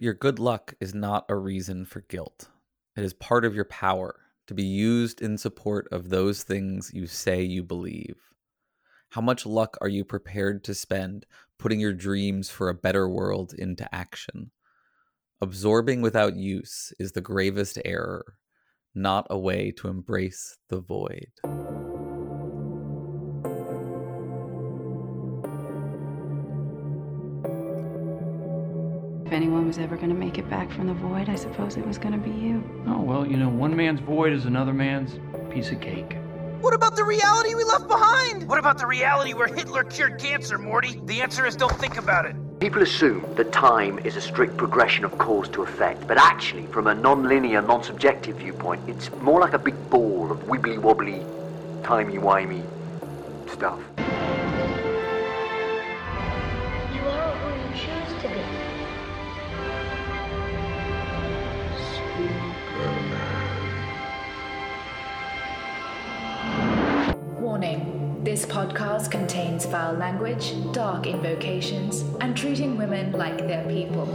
Your good luck is not a reason for guilt. It is part of your power to be used in support of those things you say you believe. How much luck are you prepared to spend putting your dreams for a better world into action? Absorbing without use is the gravest error, not a way to embrace the void. Was ever going to make it back from the void, I suppose it was going to be you. Oh, well, you know, one man's void is another man's piece of cake. What about the reality we left behind? What about the reality where Hitler cured cancer, Morty? The answer is don't think about it. People assume that time is a strict progression of cause to effect, but actually, from a non-linear, non-subjective viewpoint, it's more like a big ball of wibbly-wobbly, timey-wimey stuff. Contains foul language, dark invocations, and treating women like they're people.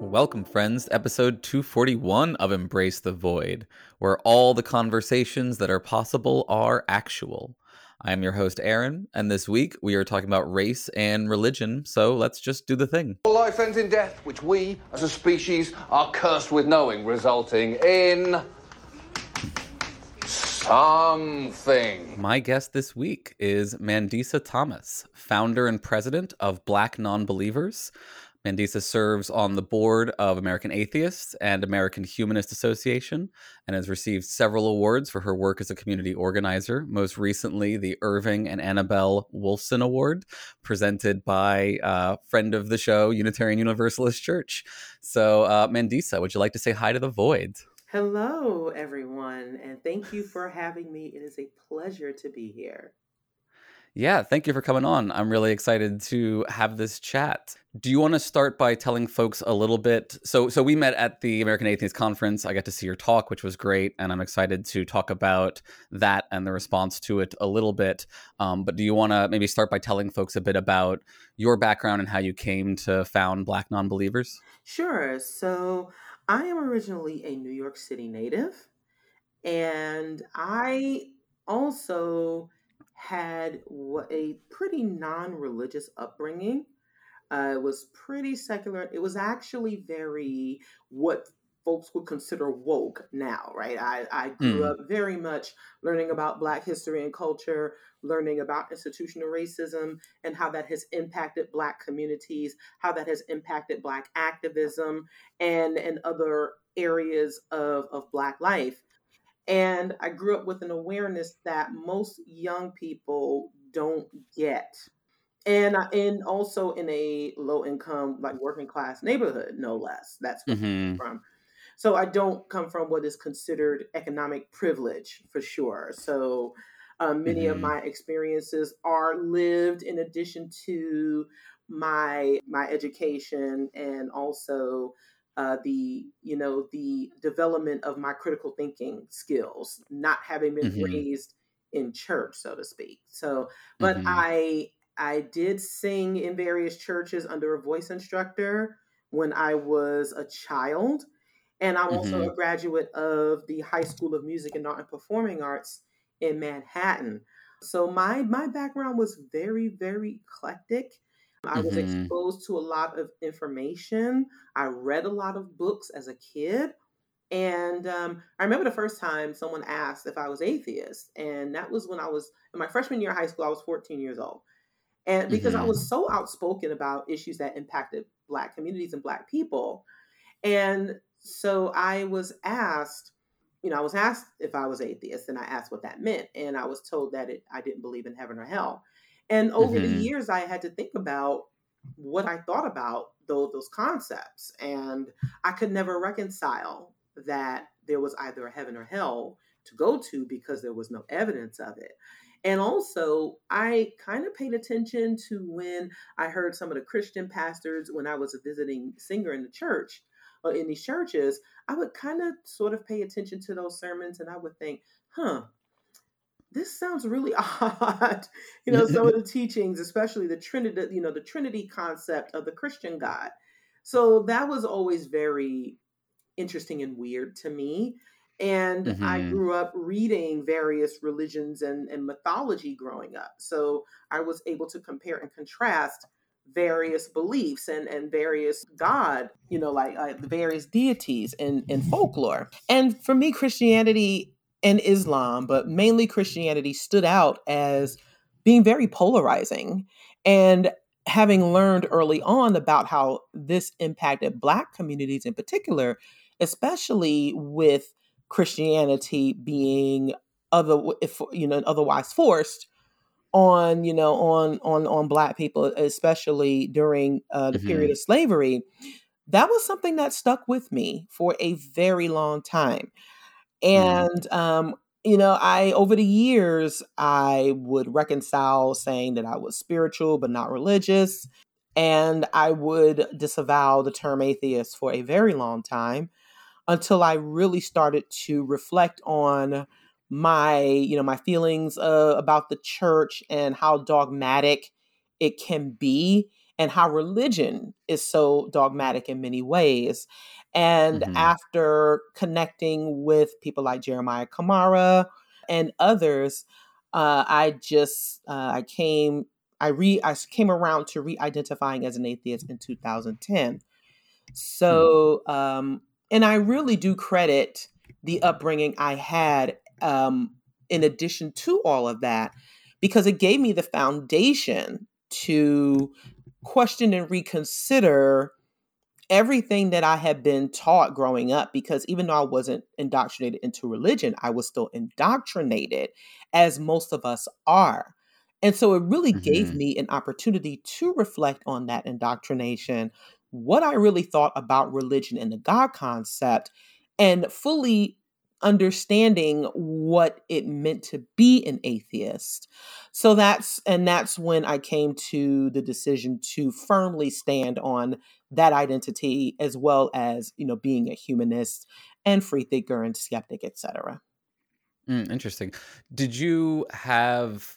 Welcome, friends, to episode 241 of Embrace the Void, where all the conversations that are possible are actual. I am your host, Aaron, and this week we are talking about race and religion, so let's just do the thing. Life ends in death, which we, as a species, are cursed with knowing, resulting in. something. My guest this week is Mandisa Thomas, founder and president of Black Nonbelievers. Mandisa serves on the board of American Atheists and American Humanist Association and has received several awards for her work as a community organizer. Most recently, the Irving and Annabelle Wolfson Award, presented by uh, friend of the show, Unitarian Universalist Church. So, uh, Mandisa, would you like to say hi to the void? Hello, everyone, and thank you for having me. It is a pleasure to be here. Yeah, thank you for coming on. I'm really excited to have this chat. Do you want to start by telling folks a little bit? So, so we met at the American Atheist Conference. I got to see your talk, which was great, and I'm excited to talk about that and the response to it a little bit. Um, but do you want to maybe start by telling folks a bit about your background and how you came to found Black Nonbelievers? Sure. So, I am originally a New York City native, and I also had a pretty non-religious upbringing. Uh, it was pretty secular. It was actually very what folks would consider woke now, right? I, I grew Mm. up very much learning about Black history and culture, learning about institutional racism and how that has impacted Black communities, how that has impacted Black activism, and and other areas of, of Black life. And I grew up with an awareness that most young people don't get. And I, and also in a low income, like working class neighborhood, no less. That's where I come hmm from. So I don't come from what is considered economic privilege for sure. So um, many of hmm my experiences are lived in addition to my my education and also uh, the you know the development of my critical thinking skills, not having been hmm raised in church, so to speak. So, but hmm I I did sing in various churches under a voice instructor when I was a child, and I'm also hmm a graduate of the High School of Music and Art and Performing Arts in Manhattan. So my my background was very very eclectic. I was hmm exposed to a lot of information. I read a lot of books as a kid. And um, I remember the first time someone asked if I was atheist. And that was when I was in my freshman year of high school. I was 14 years old. And because I hmm was so outspoken about issues that impacted Black communities and Black people. And so I was asked, you know, I was asked if I was atheist, and I asked what that meant. And I was told that it, I didn't believe in heaven or hell. And over the hmm years, I had to think about what I thought about those, those concepts. And I could never reconcile that there was either a heaven or hell to go to because there was no evidence of it. And also, I kind of paid attention to when I heard some of the Christian pastors when I was a visiting singer in the church or in these churches, I would kind of sort of pay attention to those sermons and I would think, huh, this sounds really odd. you know, some of the teachings, especially the Trinity, you know, the Trinity concept of the Christian God. So that was always very interesting and weird to me. And mm-hmm. I grew up reading various religions and, and mythology growing up. So I was able to compare and contrast various beliefs and, and various God, you know, like uh, the various deities in, in folklore. And for me, Christianity and Islam, but mainly Christianity, stood out as being very polarizing. And having learned early on about how this impacted Black communities in particular, especially with Christianity being other, if you know, otherwise forced on you know on on on black people especially during uh, the mm-hmm. period of slavery that was something that stuck with me for a very long time and mm. um, you know, I over the years I would reconcile saying that I was spiritual but not religious, and I would disavow the term atheist for a very long time until I really started to reflect on my, you know, my feelings uh, about the church and how dogmatic it can be and how religion is so dogmatic in many ways. And mm-hmm. after connecting with people like Jeremiah Camara and others, uh, I just uh, I came I re I came around to re-identifying as an atheist in 2010. Hmm. So um, and I really do credit the upbringing I had um, in addition to all of that because it gave me the foundation to question and reconsider everything that I had been taught growing up, because even though I wasn't indoctrinated into religion, I was still indoctrinated, as most of us are. And so it really mm-hmm. gave me an opportunity to reflect on that indoctrination, what I really thought about religion and the God concept, and fully understanding what it meant to be an atheist. So that's and that's when I came to the decision to firmly stand on that identity as well as, you know, being a humanist and free thinker and skeptic, etc. Mm, interesting. Did you have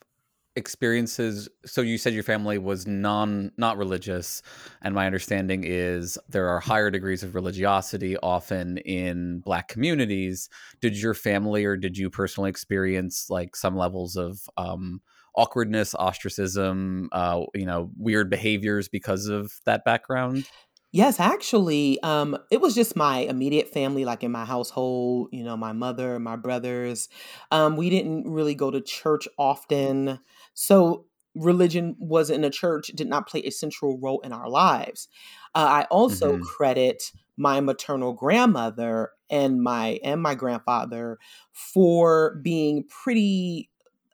experiences so you said your family was non not religious and my understanding is there are higher degrees of religiosity often in black communities did your family or did you personally experience like some levels of um, awkwardness ostracism uh, you know weird behaviors because of that background Yes, actually, um, it was just my immediate family, like in my household, you know, my mother, my brothers. Um, we didn't really go to church often. So religion wasn't in a church, did not play a central role in our lives. Uh, I also mm-hmm. credit my maternal grandmother and my and my grandfather for being pretty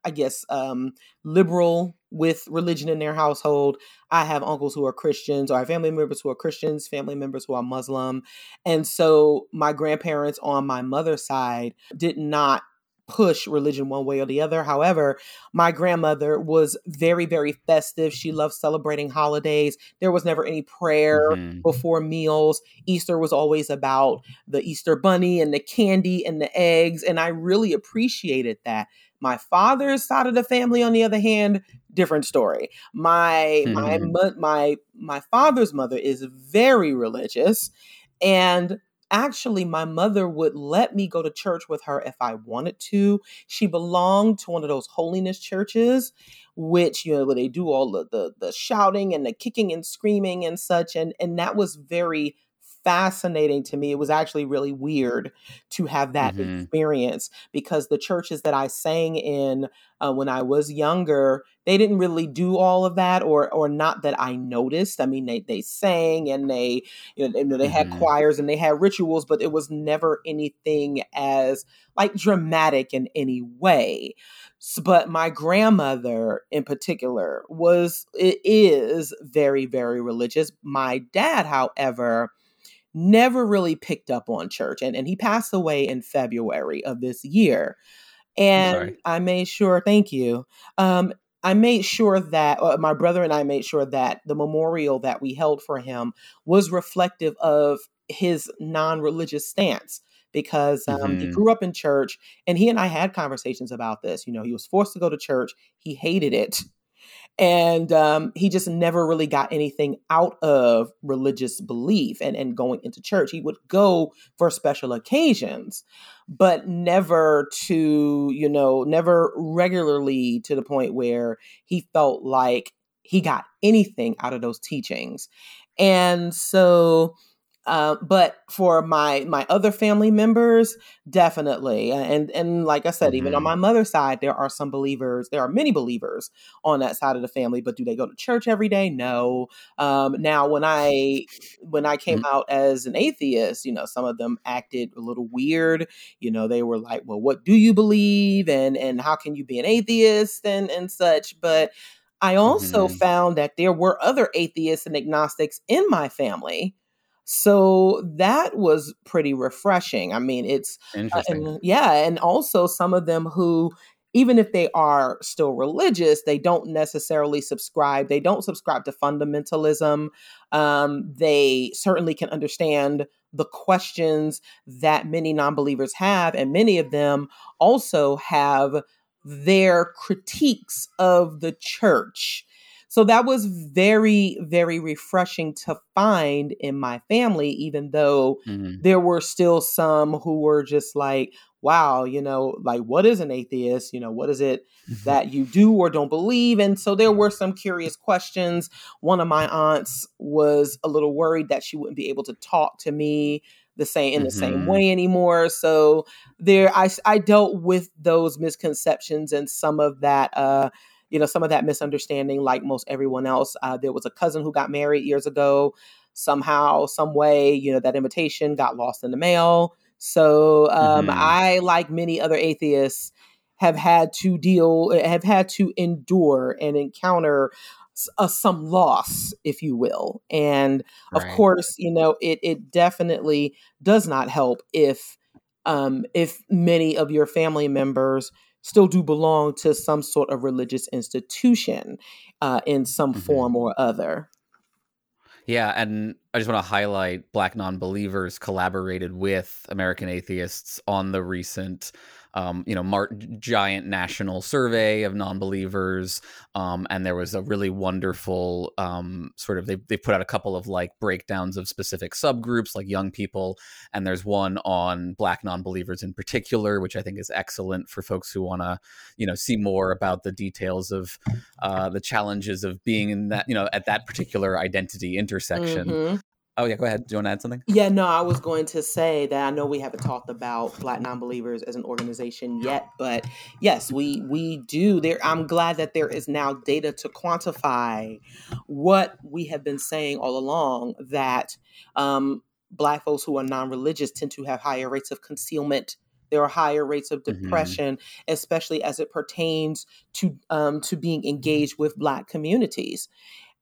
I guess, um, liberal with religion in their household. I have uncles who are Christians, or I have family members who are Christians, family members who are Muslim. And so my grandparents on my mother's side did not push religion one way or the other. However, my grandmother was very, very festive. She loved celebrating holidays. There was never any prayer mm-hmm. before meals. Easter was always about the Easter bunny and the candy and the eggs. And I really appreciated that. My father's side of the family, on the other hand, different story. My mm-hmm. my my my father's mother is very religious, and actually my mother would let me go to church with her if I wanted to. She belonged to one of those holiness churches, which you know where they do all the the, the shouting and the kicking and screaming and such, and and that was very fascinating to me. It was actually really weird to have that mm-hmm. experience because the churches that I sang in uh, when I was younger, they didn't really do all of that, or or not that I noticed. I mean, they they sang and they you know, they had mm-hmm. choirs and they had rituals, but it was never anything as like dramatic in any way. So, but my grandmother in particular was it is very very religious. My dad, however never really picked up on church. And, and he passed away in February of this year. And I made sure, thank you. Um, I made sure that uh, my brother and I made sure that the memorial that we held for him was reflective of his non-religious stance because um, Mm-hmm. he grew up in church and he and I had conversations about this. You know, he was forced to go to church. He hated it. And um, he just never really got anything out of religious belief and, and going into church. He would go for special occasions, but never to, you know, never regularly to the point where he felt like he got anything out of those teachings. And so uh, but for my my other family members, definitely, and and like I said, even on Mhm. my mother's side, there are some believers. There are many believers on that side of the family. But do they go to church every day? No. Um, now, when I when I came out as an atheist, you know, some of them acted a little weird. You know, they were like, "Well, what do you believe?" and and how can you be an atheist and and such. But I also Mhm. found that there were other atheists and agnostics in my family. So that was pretty refreshing. I mean, it's uh, Interesting. and yeah, and also some of them who even if they are still religious, they don't necessarily subscribe. They don't subscribe to fundamentalism. Um, they certainly can understand the questions that many non believers have, and many of them also have their critiques of the church. So that was very, very refreshing to find in my family, even though Mhm. there were still some who were just like, wow, you know, like, what is an atheist? You know, what is it that you do or don't believe? And so there were some curious questions. One of my aunts was a little worried that she wouldn't be able to talk to me the same in the same Mhm. way anymore. So there, I I dealt with those misconceptions and some of that, uh, you know, some of that misunderstanding, like most everyone else. Uh, there was a cousin who got married years ago. Somehow, some way, you know, that invitation got lost in the mail. So um, Mhm. I, like many other atheists, have had to deal, have had to endure and encounter uh, some loss, if you will. And of Right. course, you know, it it definitely does not help if um, if many of your family members still do belong to some sort of religious institution uh, in some Mhm. form or other. Yeah, and I just want to highlight Black non-believers collaborated with American atheists on the recent, um, you know, mar- giant national survey of non-believers, um, and there was a really wonderful um, sort of they they put out a couple of like breakdowns of specific subgroups like young people, and there's one on Black non-believers in particular, which I think is excellent for folks who want to, you know, see more about the details of uh, the challenges of being in that, you know, at that particular identity intersection. Mhm. Oh yeah, go ahead. Do you want to add something? Yeah, no, I was going to say that I know we haven't talked about Black non-believers as an organization yet, but yes, we we do. There, I'm glad that there is now data to quantify what we have been saying all along that um, Black folks who are non-religious tend to have higher rates of concealment. There are higher rates of Mhm. depression, especially as it pertains to um, to being engaged with Black communities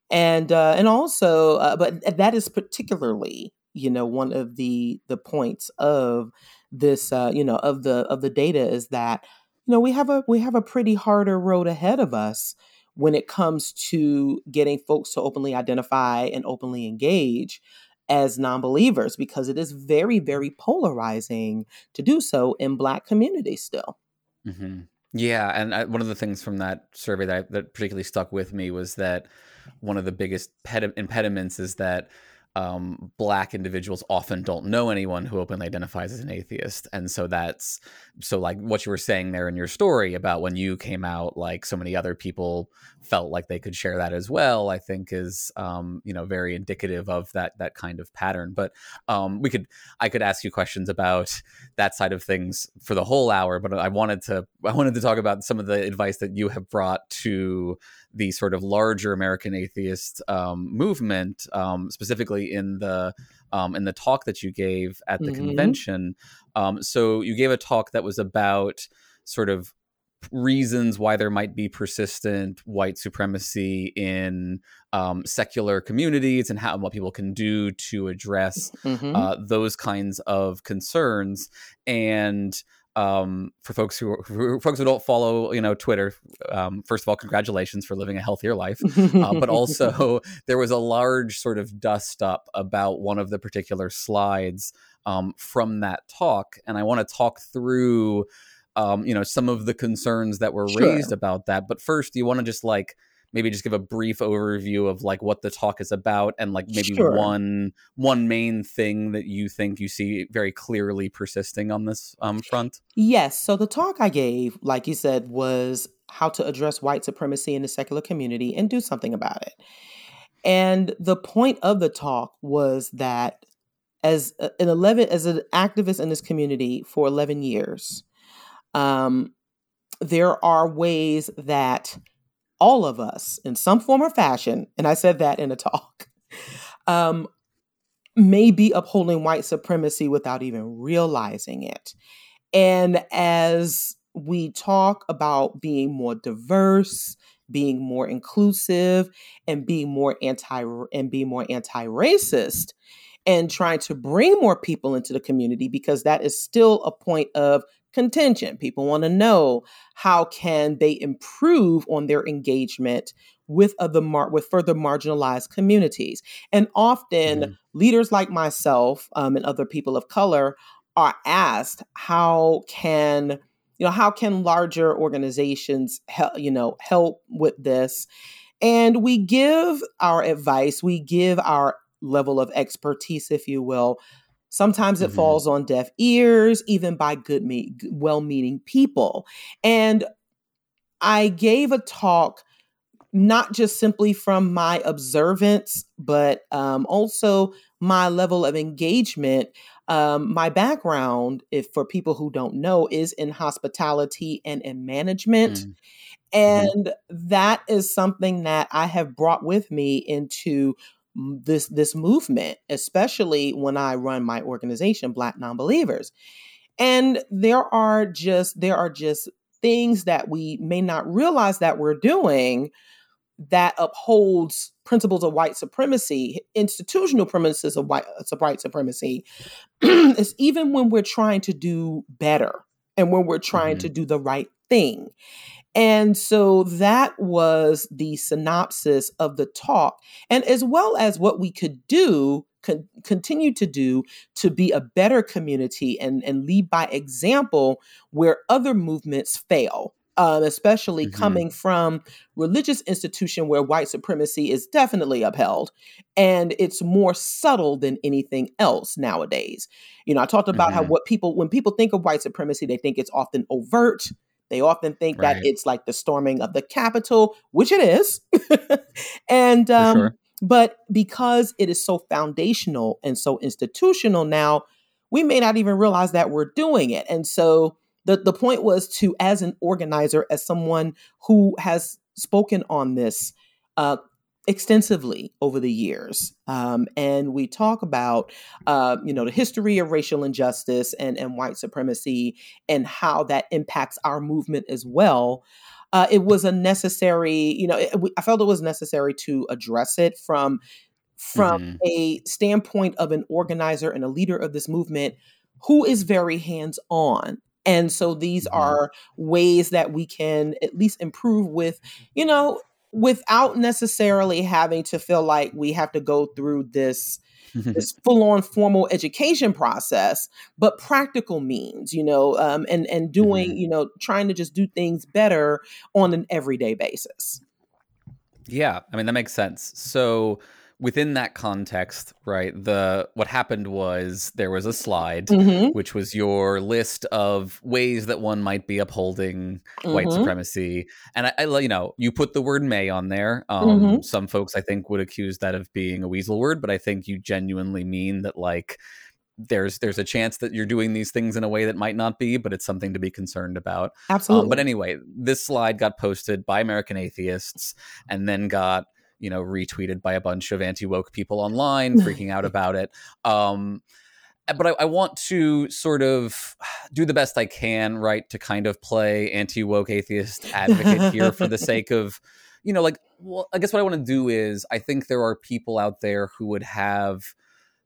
and uh, and also uh, but that is particularly you know one of the the points of this uh, you know of the of the data is that you know we have a we have a pretty harder road ahead of us when it comes to getting folks to openly identify and openly engage as non-believers because it is very very polarizing to do so in black communities still. Hmm Yeah, and I, one of the things from that survey that that particularly stuck with me was that one of the biggest pedi- impediments is that um, black individuals often don't know anyone who openly identifies as an atheist, and so that's so like what you were saying there in your story about when you came out, like so many other people felt like they could share that as well. I think is um, you know very indicative of that that kind of pattern. But um, we could I could ask you questions about that side of things for the whole hour, but I wanted to I wanted to talk about some of the advice that you have brought to the sort of larger American atheist um, movement, um, specifically in the um, in the talk that you gave at the Mhm. convention. Um, so you gave a talk that was about sort of reasons why there might be persistent white supremacy in um, secular communities and how what people can do to address Mhm. uh, those kinds of concerns. And um, for folks who for folks who don't follow, you know, Twitter. Um, first of all, congratulations for living a healthier life. Uh, but also, there was a large sort of dust up about one of the particular slides um, from that talk, and I want to talk through, um, you know, some of the concerns that were Sure. raised about that. But first, do you want to just like maybe just give a brief overview of like what the talk is about and like maybe Sure. one one main thing that you think you see very clearly persisting on this um, front Yes. So the talk I gave, like you said, was how to address white supremacy in the secular community and do something about it. And the point of the talk was that as an 11 as an activist in this community for 11 years, um, there are ways that all of us, in some form or fashion, and I said that in a talk, um, may be upholding white supremacy without even realizing it. And as we talk about being more diverse, being more inclusive, and being more anti and being more anti-racist, and trying to bring more people into the community because that is still a point of contention. People want to know how can they improve on their engagement with other mar- with further marginalized communities. And often leaders like myself um, and other people of color are asked how can you know how can larger organizations help you know help with this and we give our advice we give our level of expertise if you will sometimes it Mhm. falls on deaf ears even by good me well-meaning people and i gave a talk not just simply from my observance but um, also my level of engagement um, my background if for people who don't know is in hospitality and in management Mm. and that is something that i have brought with me into this this movement especially when i run my organization black nonbelievers and there are just there are just things that we may not realize that we're doing that upholds principles of white supremacy, institutional premises of white, of white supremacy, is even when we're trying to do better and when we're trying Mhm. to do the right thing. And so that was the synopsis of the talk, and as well as what we could do, con- continue to do to be a better community and, and lead by example where other movements fail. Um, especially Mhm. coming from religious institution where white supremacy is definitely upheld and it's more subtle than anything else nowadays you know i talked about how Mhm. what people when people think of white supremacy they think it's often overt they often think that it's like the storming of the capitol which it is. And um sure. but because it is so foundational and so institutional now we may not even realize that we're doing it. And so the, the point was to as an organizer as someone who has spoken on this uh, extensively over the years um, and we talk about uh, you know the history of racial injustice and, and white supremacy and how that impacts our movement as well uh, it was a necessary you know it, i felt it was necessary to address it from from Mhm. a standpoint of an organizer and a leader of this movement who is very hands on and so these Mhm. are ways that we can at least improve with you know without necessarily having to feel like we have to go through this this full-on formal education process but practical means you know um, and and doing Mhm. you know trying to just do things better on an everyday basis Yeah, I mean that makes sense. So within that context, right, the what happened was there was a slide Mhm. which was your list of ways that one might be upholding white Mhm. supremacy. And I, I you know, you put the word may on there. Um Mhm. some folks I think would accuse that of being a weasel word, but I think you genuinely mean that like there's there's a chance that you're doing these things in a way that might not be, but it's something to be concerned about. absolutely Um, but anyway, this slide got posted by American atheists and then got you know retweeted by a bunch of anti woke people online, freaking out about it. Um, but I, I want to sort of do the best I can, right, to kind of play anti woke atheist advocate here for the sake of, you know, like, well, I guess what I want to do is I think there are people out there who would have,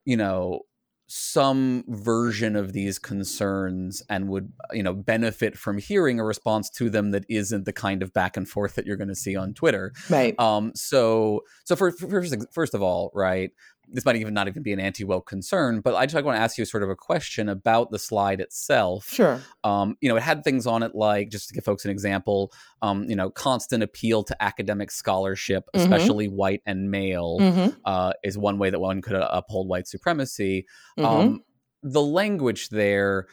you know, some version of these concerns and would you know benefit from hearing a response to them that isn't the kind of back and forth that you're going to see on Twitter. Right. Um so so for, for first first of all, right, this might even not even be an anti-woke concern, but I just want to ask you sort of a question about the slide itself. Sure. Um, you know, it had things on it like, just to give folks an example, um, you know, constant appeal to academic scholarship, Mhm. especially white and male, Mhm. uh, is one way that one could uh, uphold white supremacy. Mhm. Um, the language there.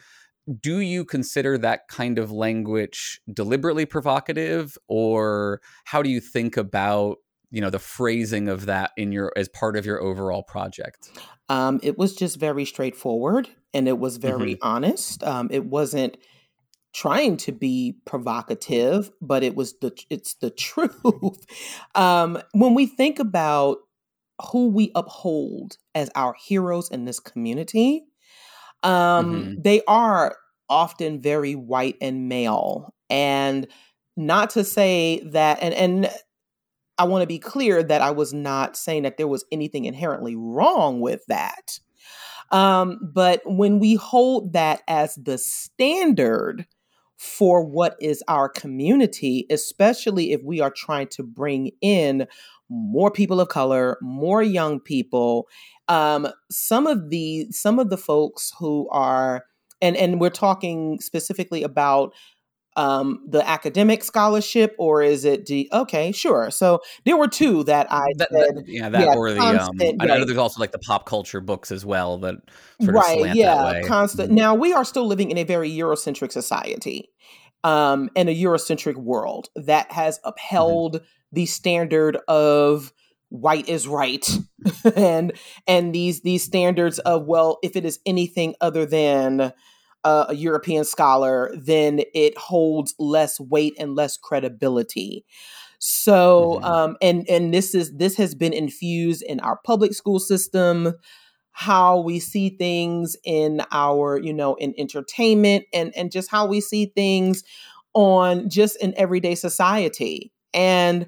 Do you consider that kind of language deliberately provocative, or how do you think about you know the phrasing of that in your as part of your overall project Um, it was just very straightforward and it was very Mm-hmm. honest. Um, it wasn't trying to be provocative, but it was the it's the truth. um, when we think about who we uphold as our heroes in this community, um, Mhm. they are often very white and male, and not to say that and and I want to be clear that I was not saying that there was anything inherently wrong with that. Um, but when we hold that as the standard for what is our community, especially if we are trying to bring in more people of color, more young people, um, some of the some of the folks who are and and we're talking specifically about um, the academic scholarship, or is it the okay? Sure. So there were two that I that, said, that- yeah that or the um constant, I know right. there's also like the pop culture books as well that sort of right slant yeah that way constant Mhm. now we are still living in a very eurocentric society um and a eurocentric world that has Mm-hmm. upheld the standard of white is right and and these these standards of well if it is anything other than uh, a european scholar then it holds less weight and less credibility so Mhm. um and and this is this has been infused in our public school system how we see things in our you know in entertainment and and just how we see things on just in everyday society and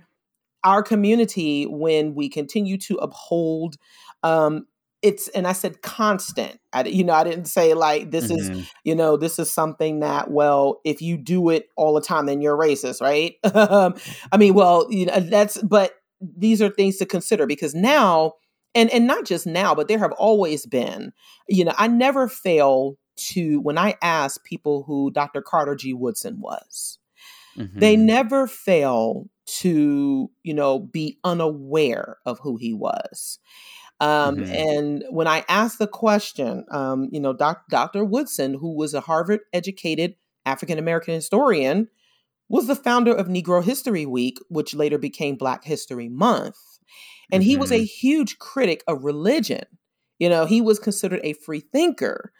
our community when we continue to uphold um it's and i said constant i you know i didn't say like this is Mhm. you know this is something that well if you do it all the time then you're racist right um, i mean well you know that's but these are things to consider because now and and not just now but there have always been you know i never fail to when i ask people who dr carter g woodson was they Mhm. never fail to you know be unaware of who he was um, Mhm. and when i asked the question um, you know doc, dr woodson who was a harvard educated african american historian was the founder of negro history week which later became black history month and he was a Mhm. huge critic of religion you know he was considered a free thinker.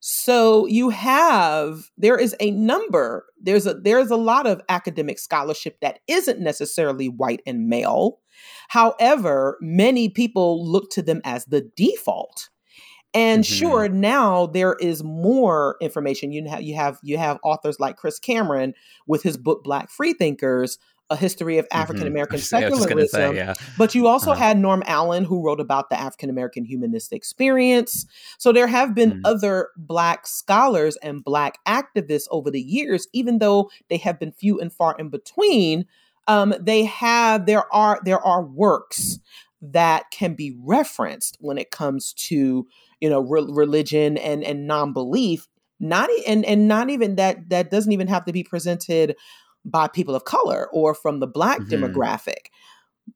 So you have there is a number there's a there's a lot of academic scholarship that isn't necessarily white and male. However many people look to them as the default. And Mhm. sure now there is more information. You have you have you have authors like chris cameron with his book black freethinkers a history of african american Mhm. Yeah, I was just gonna secularism say, yeah. but you also Uh-huh. had Norm Allen, who wrote about the African American humanist experience. So there have been Mhm. other Black scholars and Black activists over the years, even though they have been few and far in between. Um, they have there are there are works that can be referenced when it comes to you know re- religion and and non belief. Not and and not even that that doesn't even have to be presented by people of color or from the Black Mhm. demographic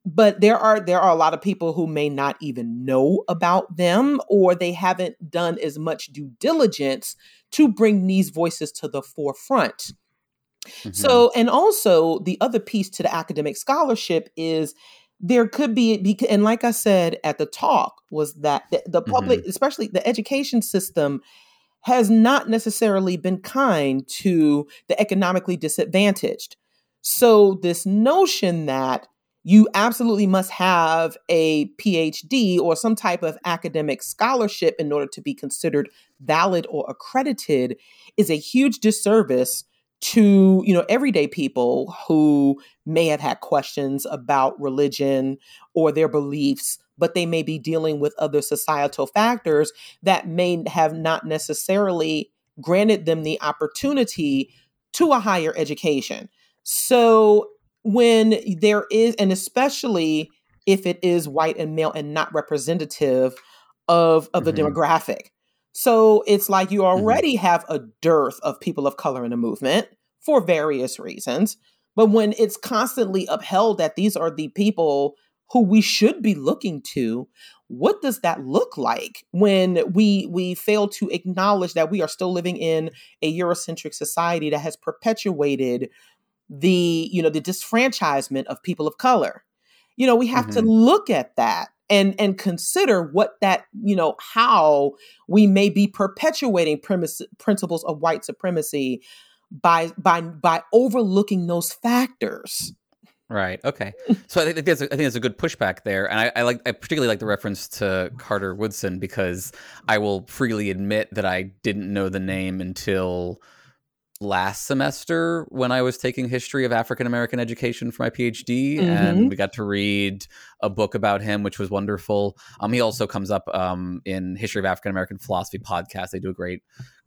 but there are there are a lot of people who may not even know about them or they haven't done as much due diligence to bring these voices to the forefront Mhm. so and also the other piece to the academic scholarship is there could be and like i said at the talk was that the, the public especially the education system has not necessarily been kind to the economically disadvantaged. So this notion that you absolutely must have a PhD or some type of academic scholarship in order to be considered valid or accredited is a huge disservice to you know everyday people who may have had questions about religion or their beliefs but they may be dealing with other societal factors that may have not necessarily granted them the opportunity to a higher education. So when there is, and especially if it is white and male and not representative of, of the mm-hmm. demographic. So it's like you mm-hmm. already mm-hmm. have a dearth of people of color in the movement for various reasons. But when it's constantly upheld that these are the people who we should be looking to, what does that look like when we we fail to acknowledge that we are still living in a Eurocentric society that has perpetuated the you know the disfranchisement of people of color? You know, we have mm-hmm. to look at that and and consider what that you know how we may be perpetuating premise, principles of white supremacy by by by overlooking those factors. Right. Okay. So I think that's a, I think that's a good pushback there, and I, I, like I particularly like the reference to Carter Woodson because I will freely admit that I didn't know the name until last semester when I was taking history of African American education for my PhD, mm-hmm. and we got to read a book about him, which was wonderful. Um, he also comes up um, in History of African American Philosophy podcast. They do a great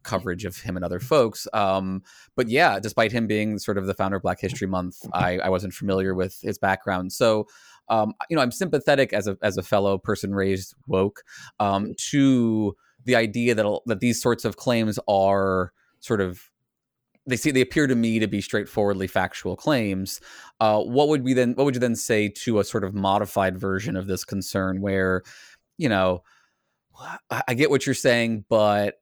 coverage of him and other folks. Um, but yeah, despite him being sort of the founder of Black History Month, I, I wasn't familiar with his background. So, um, you know, I'm sympathetic as a as a fellow person raised woke um, to the idea that that these sorts of claims are sort of they see they appear to me to be straightforwardly factual claims. Uh, what would we then? What would you then say to a sort of modified version of this concern, where you know, I, I get what you're saying, but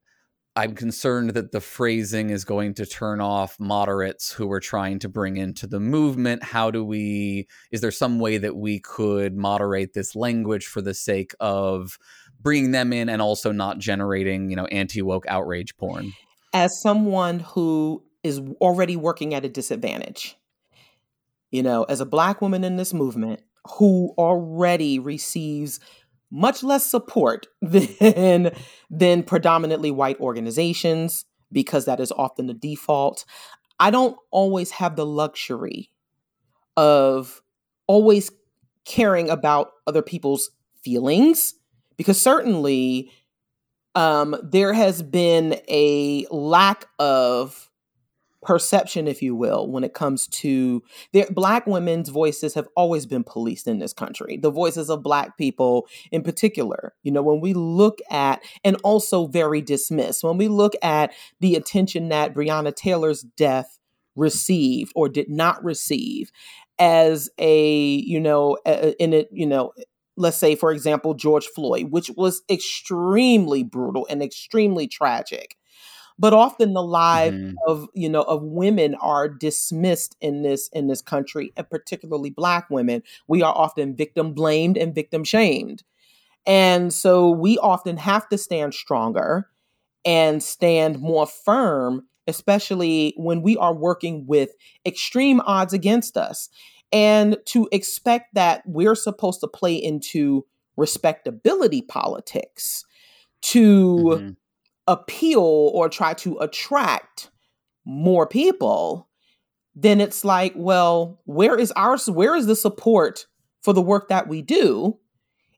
I'm concerned that the phrasing is going to turn off moderates who are trying to bring into the movement. How do we? Is there some way that we could moderate this language for the sake of bringing them in and also not generating, you know, anti woke outrage porn? As someone who is already working at a disadvantage. You know, as a black woman in this movement who already receives much less support than than predominantly white organizations because that is often the default. I don't always have the luxury of always caring about other people's feelings because certainly um, there has been a lack of perception, if you will, when it comes to their black women's voices have always been policed in this country. The voices of black people in particular. You know, when we look at and also very dismissed, when we look at the attention that Breonna Taylor's death received or did not receive as a, you know, in it, you know, let's say for example George Floyd, which was extremely brutal and extremely tragic but often the lives mm-hmm. of you know of women are dismissed in this in this country and particularly black women. We are often victim blamed and victim shamed. And so we often have to stand stronger and stand more firm especially when we are working with extreme odds against us. And to expect that we're supposed to play into respectability politics to mm-hmm appeal or try to attract more people, then it's like, well, where is our where is the support for the work that we do?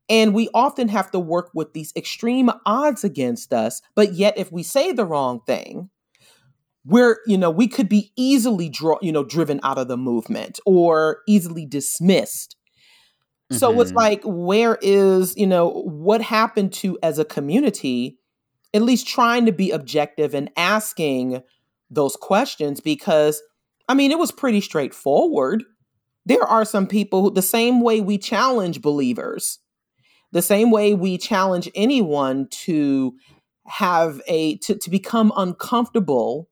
And we often have to work with these extreme odds against us, but yet if we say the wrong thing, we're, you know, we could be easily draw, you know, driven out of the movement or easily dismissed. Mm-hmm. So it's mm-hmm. like, where is, you know, what happened to as a community at least trying to be objective and asking those questions because I mean, it was pretty straightforward. There are some people who, the same way we challenge believers, the same way we challenge anyone to have a to, to become uncomfortable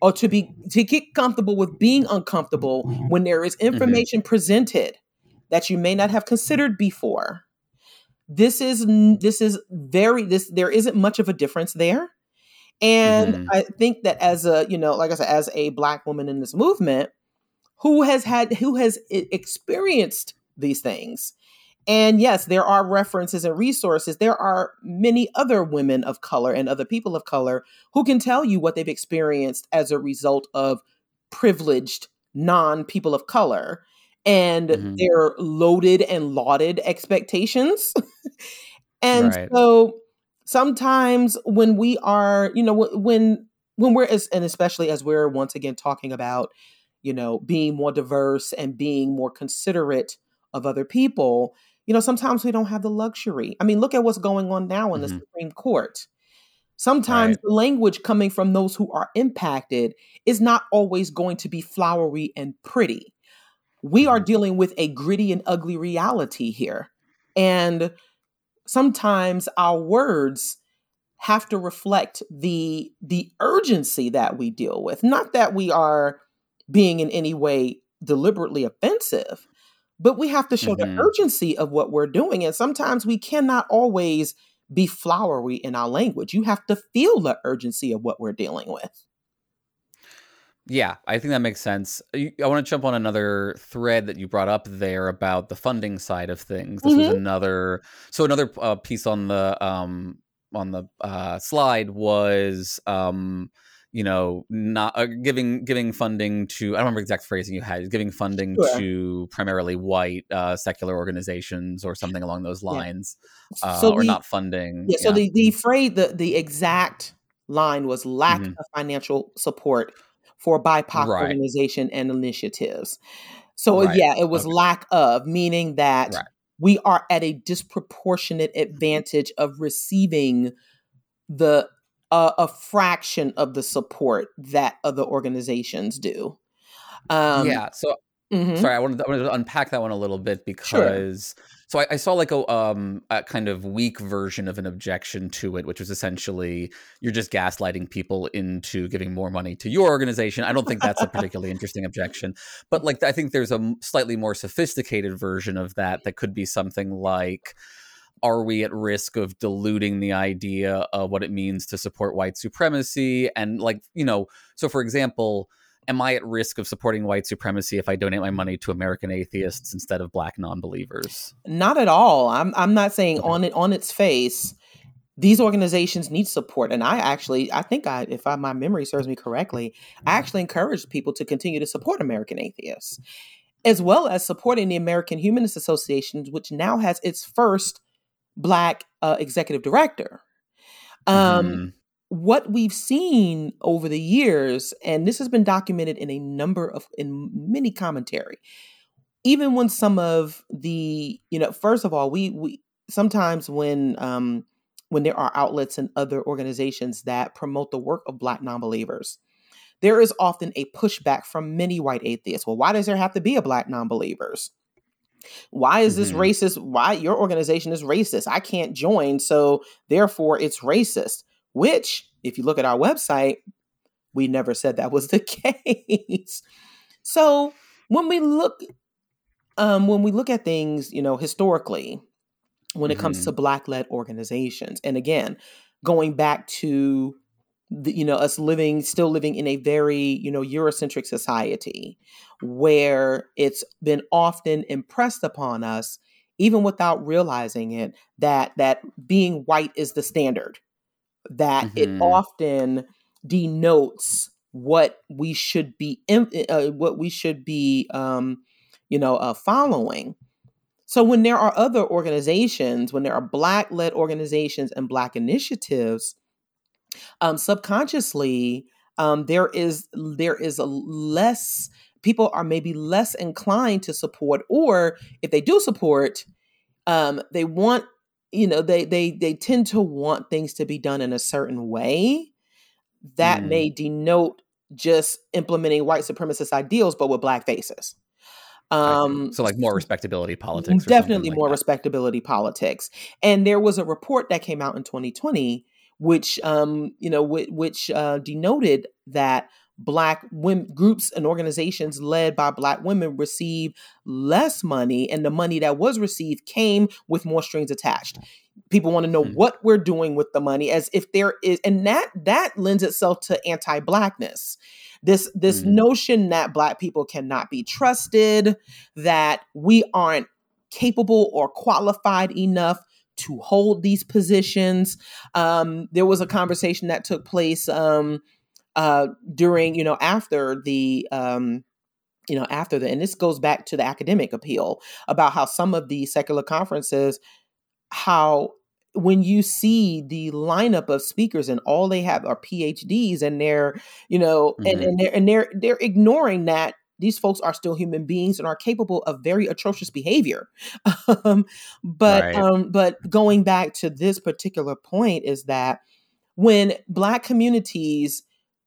or to be to get comfortable with being uncomfortable when there is mm-hmm. information mm-hmm. presented that you may not have considered before this is this is very this there isn't much of a difference there. And mm-hmm. i think that as a you know like i said as a black woman in this movement who has had who has experienced these things? And yes there are references and resources. There are many other women of color and other people of color who can tell you what they've experienced as a result of privileged non people of color and Mhm. their loaded and lauded expectations. and Right. so sometimes when we are, you know, when when we're as and especially as we're once again talking about, you know, being more diverse and being more considerate of other people, you know, sometimes we don't have the luxury. I mean, look at what's going on now in the Mhm. Supreme Court. Sometimes Right. the language coming from those who are impacted is not always going to be flowery and pretty. We are Mhm. dealing with a gritty and ugly reality here. And sometimes our words have to reflect the the urgency that we deal with. Not that we are being in any way deliberately offensive, but we have to show Mhm. the urgency of what we're doing. And sometimes we cannot always be flowery in our language. You have to feel the urgency of what we're dealing with. Yeah, I think that makes sense. I want to jump on another thread that you brought up there about the funding side of things. This was Mhm. another, so another uh, piece on the um on the uh, slide was um you know not uh, giving giving funding to I don't remember the exact phrasing you had giving funding Sure. to primarily white uh, secular organizations or something along those Yeah. lines, uh, So or the not funding. yeah, so the the phrase the the exact line was lack Mhm. of financial support for BIPOC Right. organization and initiatives. So Right. yeah, it was Okay. lack of, meaning that Right. we are at a disproportionate advantage of receiving the uh, a fraction of the support that other organizations do. Um, yeah. So mhm. sorry i wanted, I wanted to unpack that one a little bit because so I, I saw like a um a kind of weak version of an objection to it which was essentially you're just gaslighting people into giving more money to your organization. I don't think that's a particularly interesting objection but like i think there's a slightly more sophisticated version of that that could be something like are we at risk of diluting the idea of what it means to support white supremacy? And like you know so for example am I at risk of supporting white supremacy if I donate my money to American atheists instead of black non-believers? Not at all. I'm I'm not saying Okay. on it on its face these organizations need support and I actually I think I if I, my memory serves me correctly, I actually encourage people to continue to support American atheists as well as supporting the American Humanist Association which now has its first black uh, executive director. Um Mhm. What we've seen over the years and this has been documented in a number of in many commentary even when some of the you know first of all we we sometimes when um when there are outlets and other organizations that promote the work of black non-believers there is often a pushback from many white atheists. Well why does there have to be a black non-believers? Why is this Mhm. racist? Why your organization is racist. I can't join so therefore it's racist which if you look at our website we never said that was the case so when we look um, when we look at things, you know, historically, when it comes Mhm. to black-led organizations, and again, going back to the, you know us living, still living in a very you know Eurocentric society, where it's been often impressed upon us, even without realizing it, that that being white is the standard, that it Mhm. often denotes what we should be, im- uh, what we should be. Um, you know, uh, following. So when there are other organizations, when there are black led organizations and black initiatives, um, subconsciously um, there is there is a less people are maybe less inclined to support, or if they do support, um, they want you know they they they tend to want things to be done in a certain way that Mm. may denote just implementing white supremacist ideals, but with black faces. Um, so like more respectability politics. definitely like more that. respectability politics. And there was a report that came out in 2020, which um, you know, which, which uh, denoted that black women groups and organizations led by black women receive less money, and the money that was received came with more strings attached. People want to know Hmm. what we're doing with the money, as if there is, and that that lends itself to anti-blackness. This this Mhm. notion that black people cannot be trusted, that we aren't capable or qualified enough to hold these positions. Um, there was a conversation that took place um, uh, during, you know, after the um, you know, after the, and this goes back to the academic appeal about how some of the secular conferences, how when you see the lineup of speakers and all they have are PhDs and they're, you know, mm-hmm. and, and they're and they're they're ignoring that these folks are still human beings and are capable of very atrocious behavior. um, but right. um, but going back to this particular point is that when black communities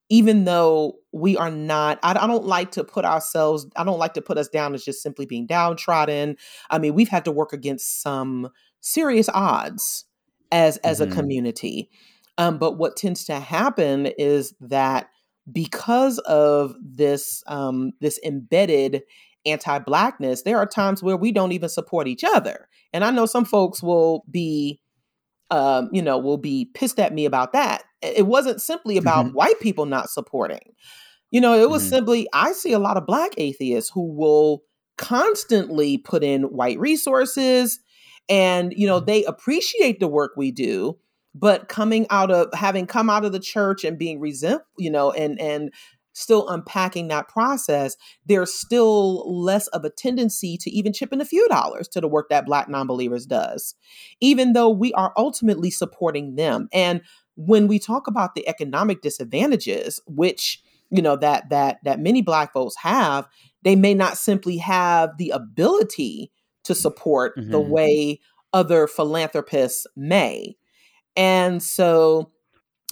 even though we are not I, I, don't like to put ourselves i don't like to put us down as just simply being downtrodden i mean we've had to work against some serious odds as as mm-hmm. a community um, but what tends to happen is that because of this um, this embedded anti-blackness there are times where we don't even support each other and i know some folks will be um, you know, will be pissed at me about that. It wasn't simply about mm-hmm. white people not supporting. You know, it was mm-hmm. simply, I see a lot of black atheists who will constantly put in white resources and, you know, they appreciate the work we do, but coming out of having come out of the church and being resent, you know, and, and, still unpacking that process, there's still less of a tendency to even chip in a few dollars to the work that Black nonbelievers does, even though we are ultimately supporting them. And when we talk about the economic disadvantages, which you know that that that many black folks have they may not simply have the ability to support mm-hmm. the way other philanthropists may and so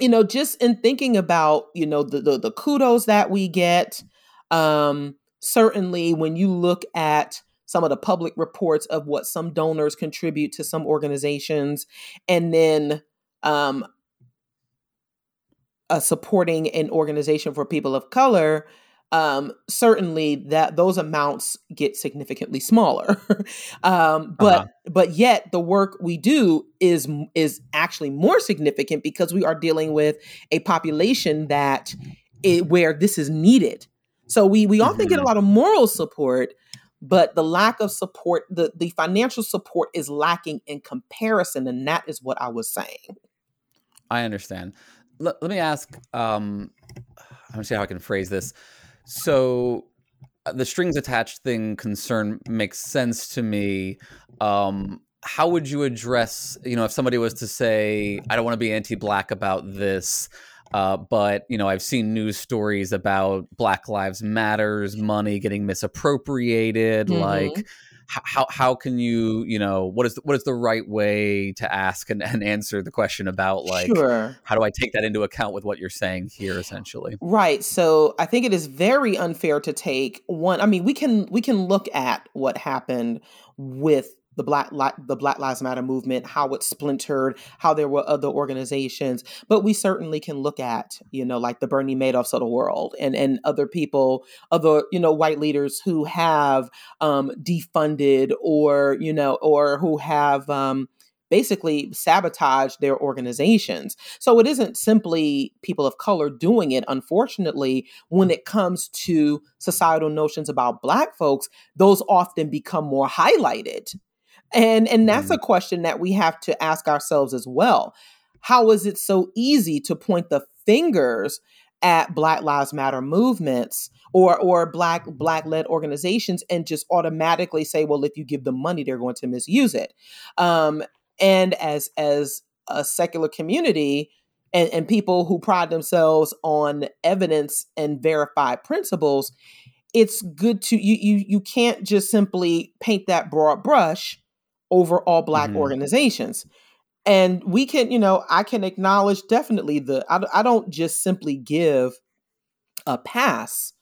you know just in thinking about you know the the, the kudos that we get um certainly when you look at some of the public reports of what some donors contribute to some organizations and then um uh, supporting an organization for people of color, um, certainly that those amounts get significantly smaller. um, but uh-huh. but yet the work we do is is actually more significant because we are dealing with a population that it, where this is needed. So we we often mm-hmm. get a mm-hmm. lot of moral support, but the lack of support, the the financial support is lacking in comparison, and that is what I was saying. I understand let, let me ask. Um, I'm gonna see how I can phrase this. So uh, the strings attached thing concern makes sense to me. Um, how would you address, you know, if somebody was to say, I don't want to be anti-black about this, uh, but you know, I've seen news stories about Black Lives Matters money getting misappropriated, mm-hmm. like how how can you you know what is the, what is the right way to ask and, and answer the question about like sure. how do I take that into account with what you're saying here essentially right so I think it is very unfair to take one I mean we can we can look at what happened with the black the Black Lives Matter movement, how it splintered, how there were other organizations. But we certainly can look at, you know, like the Bernie Madoffs of the world and and other people, other you know white leaders who have um, defunded or you know or who have um, basically sabotage their organizations. So it isn't simply people of color doing it. Unfortunately, when it comes to societal notions about Black folks, those often become more highlighted and and that's a mm-hmm. question that we have to ask ourselves as well. How is it so easy to point the fingers at Black Lives Matter movements or or black black led organizations and just automatically say, well, if you give them money, they're going to misuse it. Um, and as as a secular community and, and people who pride themselves on evidence and verified principles, it's good to you you you can't just simply paint that broad brush over all black mm-hmm. organizations and we can you know i can acknowledge definitely the I, I don't just simply give a pass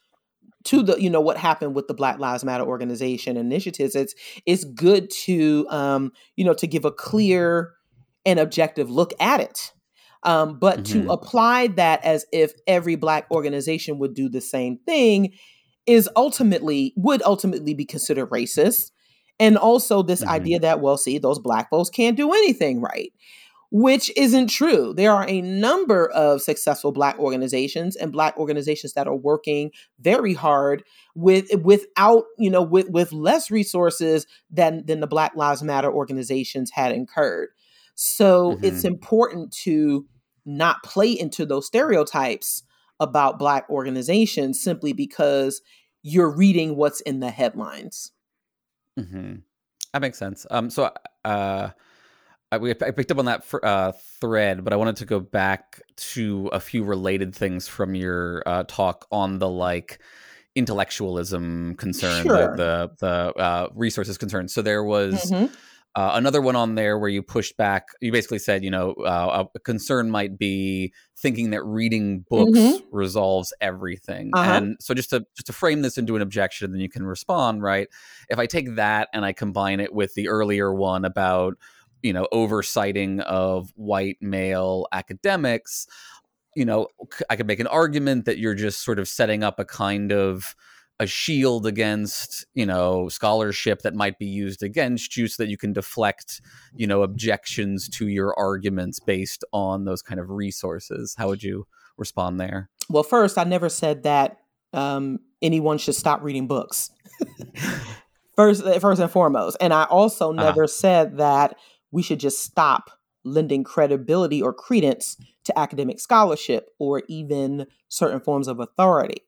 to the you know what happened with the black lives matter organization initiatives it's it's good to um you know to give a clear and objective look at it um but mm-hmm. to apply that as if every black organization would do the same thing is ultimately would ultimately be considered racist and also this mm-hmm. idea that, well, see, those black folks can't do anything right, which isn't true. There are a number of successful black organizations and black organizations that are working very hard with without, you know, with, with less resources than than the Black Lives Matter organizations had incurred. So mm-hmm. it's important to not play into those stereotypes about black organizations simply because you're reading what's in the headlines. Mm-hmm. That makes sense. Um, so uh, I, we, I picked up on that for, uh, thread, but I wanted to go back to a few related things from your uh, talk on the like intellectualism concern, Sure. the the, the uh, resources concern. So there was. Mhm. Uh, another one on there where you pushed back. You basically said, you know, uh, a concern might be thinking that reading books Mhm. resolves everything. Uh-huh. And so, just to just to frame this into an objection, then you can respond, right? If I take that and I combine it with the earlier one about, you know, oversighting of white male academics, you know, I could make an argument that you're just sort of setting up a kind of a shield against you know scholarship that might be used against you so that you can deflect you know objections to your arguments based on those kind of resources how would you respond there Well, first, I never said that um, anyone should stop reading books. first, uh, first and foremost, and I also Uh-huh. never said that we should just stop lending credibility or credence to academic scholarship or even certain forms of authority.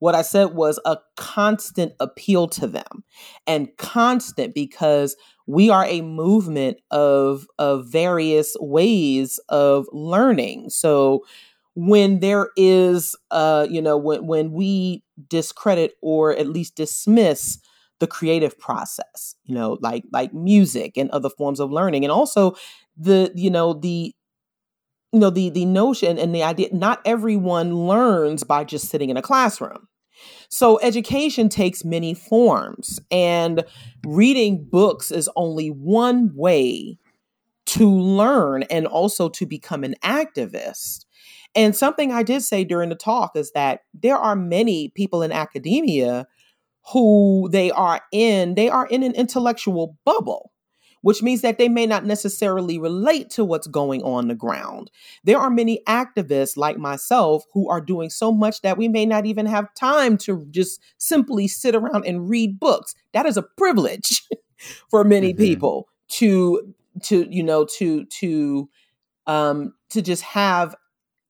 What I said was a constant appeal to them, and constant because we are a movement of of various ways of learning. So when there is uh you know when when we discredit or at least dismiss the creative process you know like like music and other forms of learning and also the you know the you know the the notion and the idea not everyone learns by just sitting in a classroom so education takes many forms and reading books is only one way to learn and also to become an activist. And something I did say during the talk is that there are many people in academia who they are in, they are in an intellectual bubble, which means that they may not necessarily relate to what's going on the ground. There are many activists like myself who are doing so much that we may not even have time to just simply sit around and read books. That is a privilege for many Mhm. people to to you know to to um to just have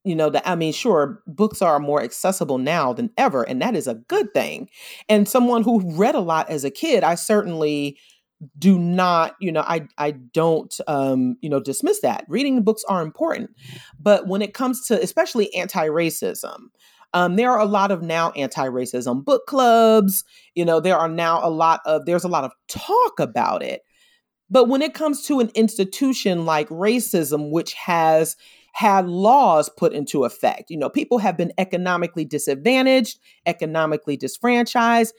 you know that i mean sure books are more accessible now than ever and that is a good thing and someone who read a lot as a kid i certainly do not you know i i don't um you know dismiss that reading books are important but when it comes to especially anti-racism um, there are a lot of now anti-racism book clubs you know there are now a lot of there's a lot of talk about it but when it comes to an institution like racism, which has had laws put into effect, you know, people have been economically disadvantaged, economically disfranchised.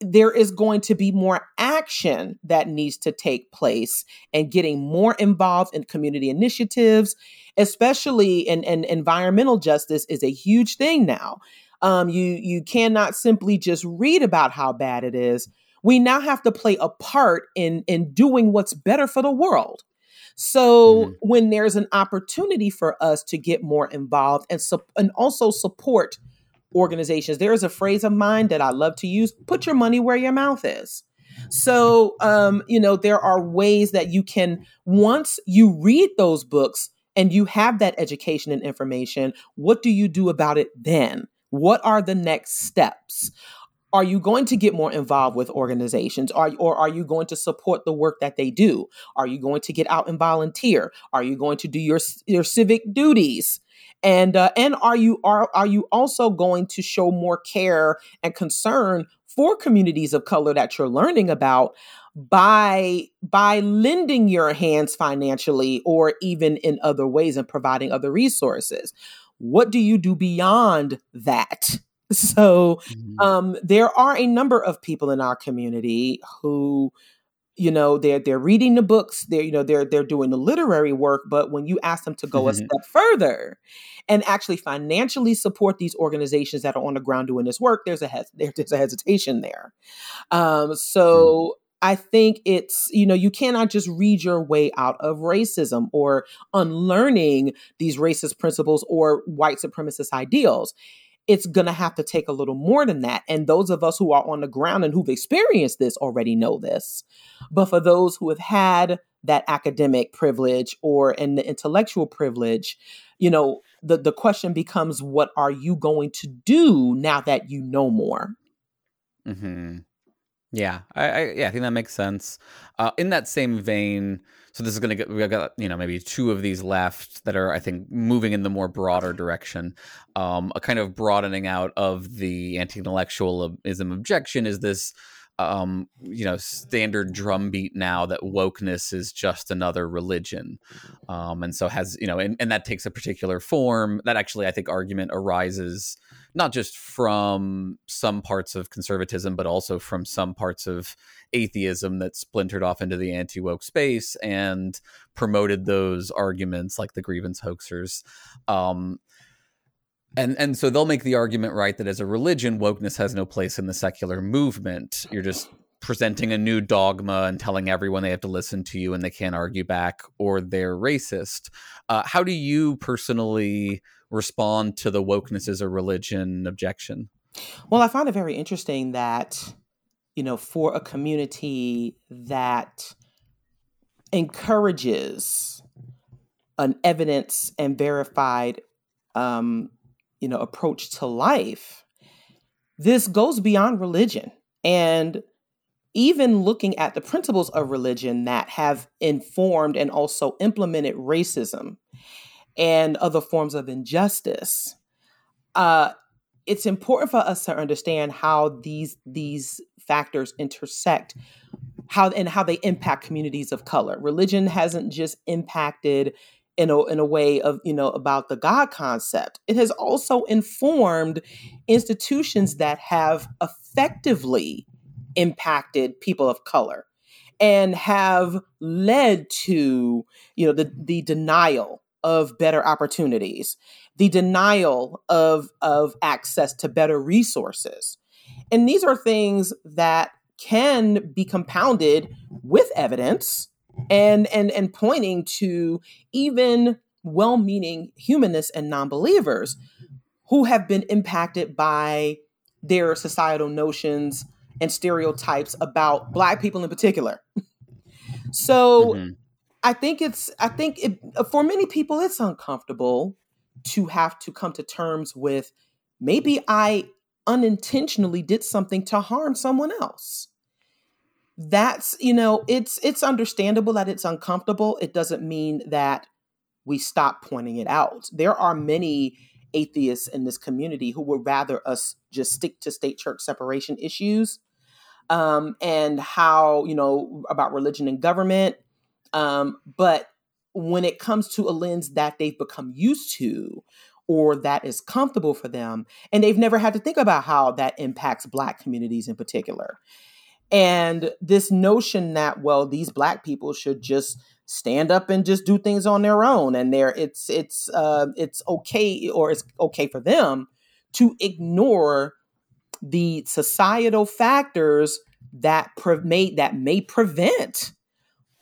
There is going to be more action that needs to take place and getting more involved in community initiatives, especially in, in environmental justice is a huge thing now. Um, you you cannot simply just read about how bad it is we now have to play a part in in doing what's better for the world so Mhm. when there's an opportunity for us to get more involved and sup- and also support organizations. There is a phrase of mine that i love to use put your money where your mouth is. So um you know there are ways that you can once you read those books and you have that education and information what do you do about it then? What are the next steps? Are you going to get more involved with organizations? Are, or are you going to support the work that they do? Are you going to get out and volunteer? Are you going to do your your civic duties and uh, and are you are are you also going to show more care and concern for communities of color that you're learning about by by lending your hands financially or even in other ways and providing other resources what do you do beyond that so Mhm. um, there are a number of people in our community who you know they're they're reading the books they're you know they're they're doing the literary work but when you ask them to go a Mhm. step further and actually financially support these organizations that are on the ground doing this work there's a hes- there's a hesitation there um, so I think it's, you know, you cannot just read your way out of racism or unlearning these racist principles or white supremacist ideals. It's going to have to take a little more than that. And those of us who are on the ground and who've experienced this already know this. But for those who have had that academic privilege or and the intellectual privilege, you know, the, the question becomes what are you going to do now that you know more? Mm-hmm. Yeah, I, I, yeah, I think that makes sense. Uh, in that same vein, so this is going to get we got you know maybe two of these left that are I think moving in the more broader direction. Um, a kind of broadening out of the anti-intellectualism objection is this um, you know, standard drumbeat now that wokeness is just another religion. Um, and so has, you know, and, and that takes a particular form. That actually, I think, argument arises not just from some parts of conservatism, but also from some parts of atheism that splintered off into the anti woke space and promoted those arguments like the grievance hoaxers. Um, and and so they'll make the argument right that as a religion wokeness has no place in the secular movement you're just presenting a new dogma and telling everyone they have to listen to you and they can't argue back or they're racist uh, how do you personally respond to the wokeness as a religion objection? Well i find it very interesting that you know for a community that encourages an evidence and verified um, you know approach to life this goes beyond religion. And even looking at the principles of religion that have informed and also implemented racism and other forms of injustice uh, it's important for us to understand how these these factors intersect how and how they impact communities of color. Religion hasn't just impacted in a, in a way of you know about the god concept. It has also informed institutions that have effectively impacted people of color and have led to you know the, the denial of better opportunities the denial of of access to better resources and these are things that can be compounded with evidence and and and pointing to even well-meaning humanists and non-believers who have been impacted by their societal notions and stereotypes about black people in particular so mm-hmm. I think it's i think it, for many people it's uncomfortable to have to come to terms with maybe i unintentionally did something to harm someone else. That's you know it's it's understandable that it's uncomfortable. It doesn't mean that we stop pointing it out. There are many atheists in this community who would rather us just stick to state church separation issues um, and how you know about religion and government um, but when it comes to a lens that they've become used to or that is comfortable for them and they've never had to think about how that impacts black communities in particular. And this notion that well these black people should just stand up and just do things on their own and there it's it's uh it's okay or it's okay for them to ignore the societal factors that pre- may that may prevent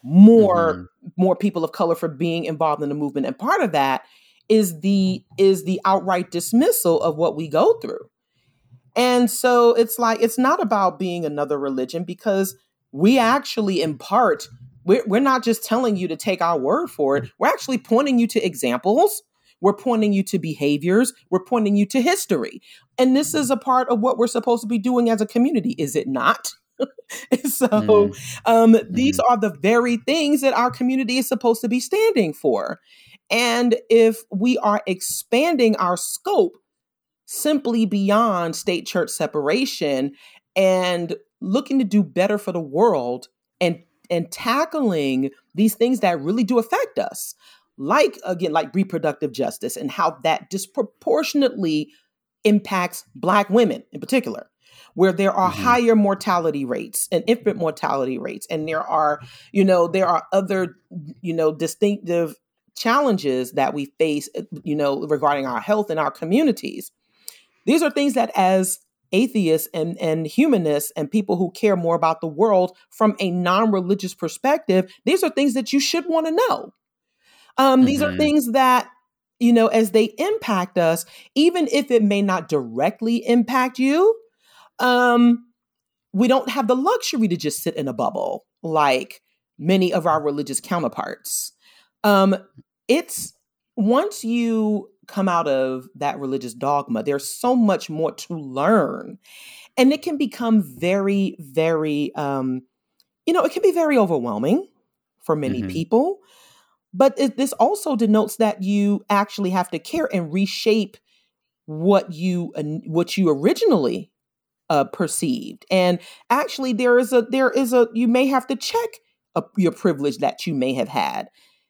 more mm-hmm. more people of color for being involved in the movement and part of that is the is the outright dismissal of what we go through and so it's like, it's not about being another religion because we actually impart, we're, we're not just telling you to take our word for it. We're actually pointing you to examples. We're pointing you to behaviors. We're pointing you to history. And this is a part of what we're supposed to be doing as a community, is it not? so mm. um, these mm. are the very things that our community is supposed to be standing for. And if we are expanding our scope simply beyond state church separation and looking to do better for the world and and tackling these things that really do affect us like again like reproductive justice and how that disproportionately impacts black women in particular where there are mm-hmm. higher mortality rates and infant mortality rates and there are you know there are other you know distinctive challenges that we face you know regarding our health in our communities these are things that, as atheists and, and humanists and people who care more about the world from a non religious perspective, these are things that you should want to know. Um, mm-hmm. These are mm-hmm. things that, you know, as they impact us, even if it may not directly impact you, um, we don't have the luxury to just sit in a bubble like many of our religious counterparts. Um, it's once you come out of that religious dogma, there's so much more to learn. and it can become very, very, um, you know, it can be very overwhelming for many Mhm. people. But it, this also denotes that you actually have to care and reshape what you what you originally uh, perceived. And actually, there is a there is a you may have to check a, your privilege that you may have had